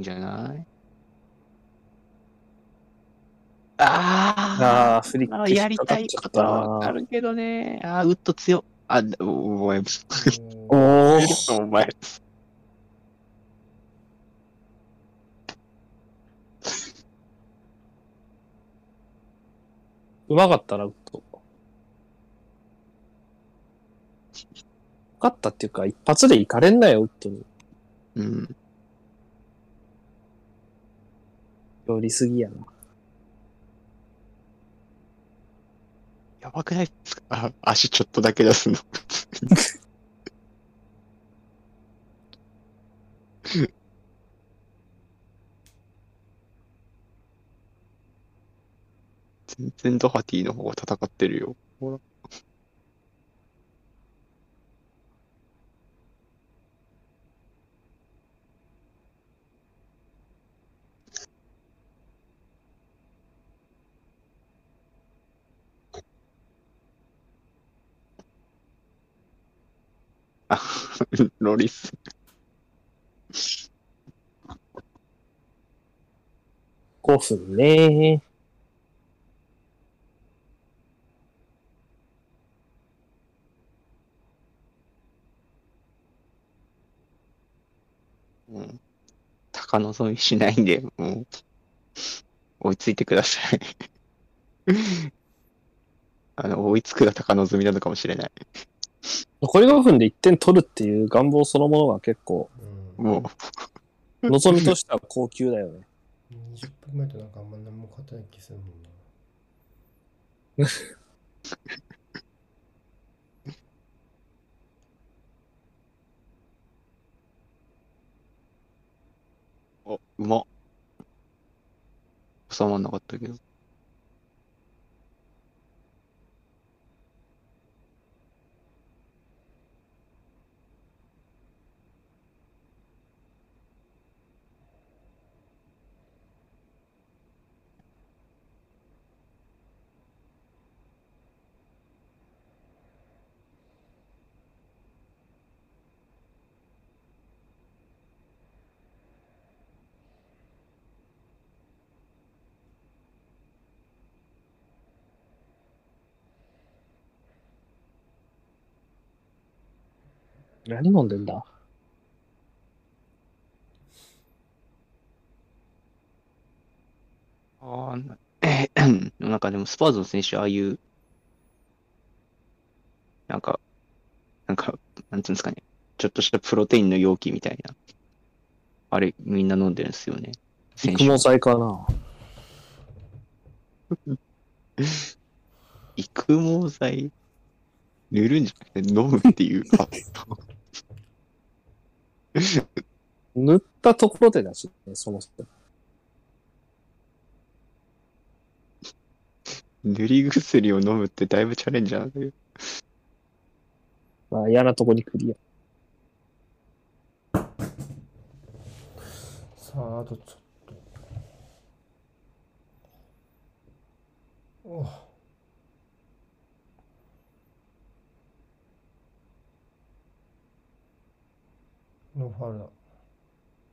じゃない？あああ、フリッあクやりたいことはあるけどね。ああ、ウッド強っ。あ、お前、おおー、お前。うまかったな、ウッド。うまかったっていうか、一発で行かれんなよ、ウッドに。うん。寄りすぎやな。やばくないですか？あ 足ちょっとだけ出すの。全然ドハティの方が戦ってるよ。ほら。あ、ロリス。5分ね。うん。高望みしないんで、もう、追いついてください。あの、追いつくが高望みなのかもしれない。残り5分で1点取るっていう願望そのものが結構、望みとしては高級だよね。20分前となんかあんま何も勝てない気するもんな。あ、うまっ。収まんなかったけど。何飲んでんだ？ああ、なえーなんかでもスパーズの選手、ああいう、なんか、なんか、なんていうんですかね。ちょっとしたプロテインの容器みたいな。あれ、みんな飲んでるんですよね。育毛剤かな？育毛剤？塗るんじゃなくて飲むっていう発想。塗ったところでだしね、そもそも。塗り薬を飲むってだいぶチャレンジャーなんだけど。まあ嫌なとこにクリア。さあ、あとちょっと。おノーファウルだ。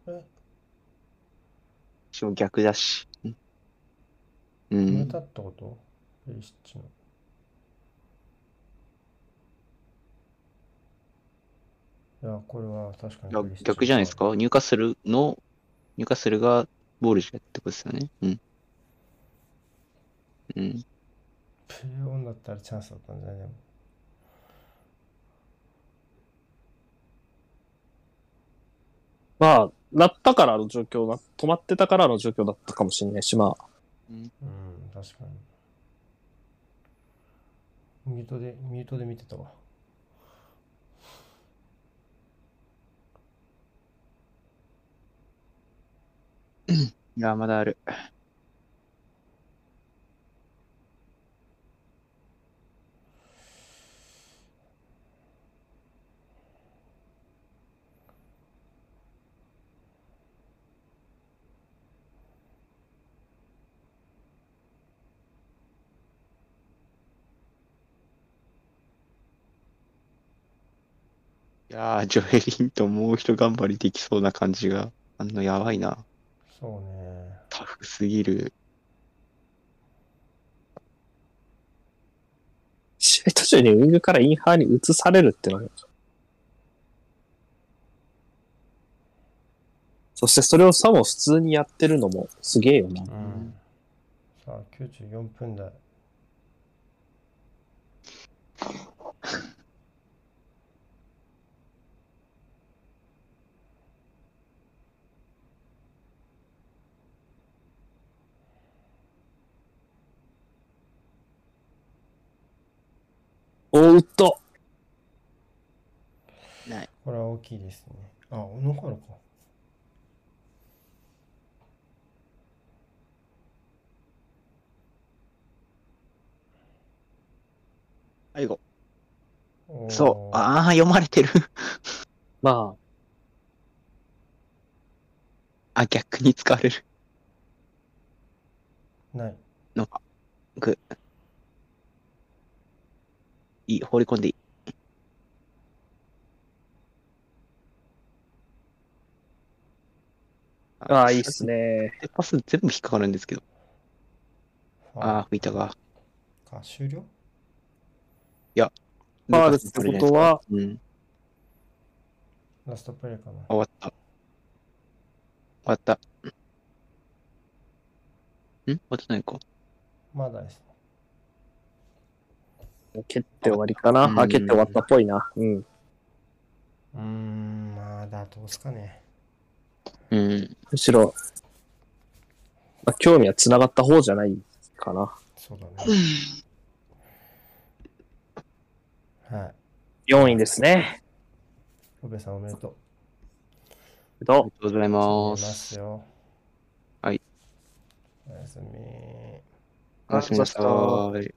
え、しかも逆だし。うん。うん。たってこと？ペリシッチの。いや、これは確かにいやペリシッチ逆じゃないですか？入荷するの、入荷するがボールじゃってことですよね。うん。うん。プレーオンだったらチャンスだったんじゃない？でも。まあ、なったからの状況な、止まってたからの状況だったかもしれないし、まあ、うん、確かに。ミュートで、ミュートで見てたわ。いや、まだある。いやー、ジョエリンともう一頑張りできそうな感じが、あんのやばいな。そうね。タフすぎる。試合途中にウィングからインハーに移されるってのはそしてそれをさも普通にやってるのもすげえよな。うん。さあ、94分台。おーっとない。これは大きいですね。あ、小野原か。最後。おーそう。ああ、読まれてる。まあ、逆に使われる。ない。いい、放り込んでいい。あ、ああ、いいっす。ね。パス全部引っかかるんですけど。フああ、吹いたが。か、終了？ファールってことは、うん。ラストプレーかな。終わった。終わった。ん？終わってないか。まだですね。蹴って終わりかな。うんあ、蹴って終わったっぽいな。うん。うーん、まだどうすかね。うん。むしろ、まあ、興味は繋がった方じゃないかな。そうだね。はい。4位ですね。ロベさんおめでとう。どうありがとうござい見ま。ますすよ。はい。おやすみ。おやすみなさい。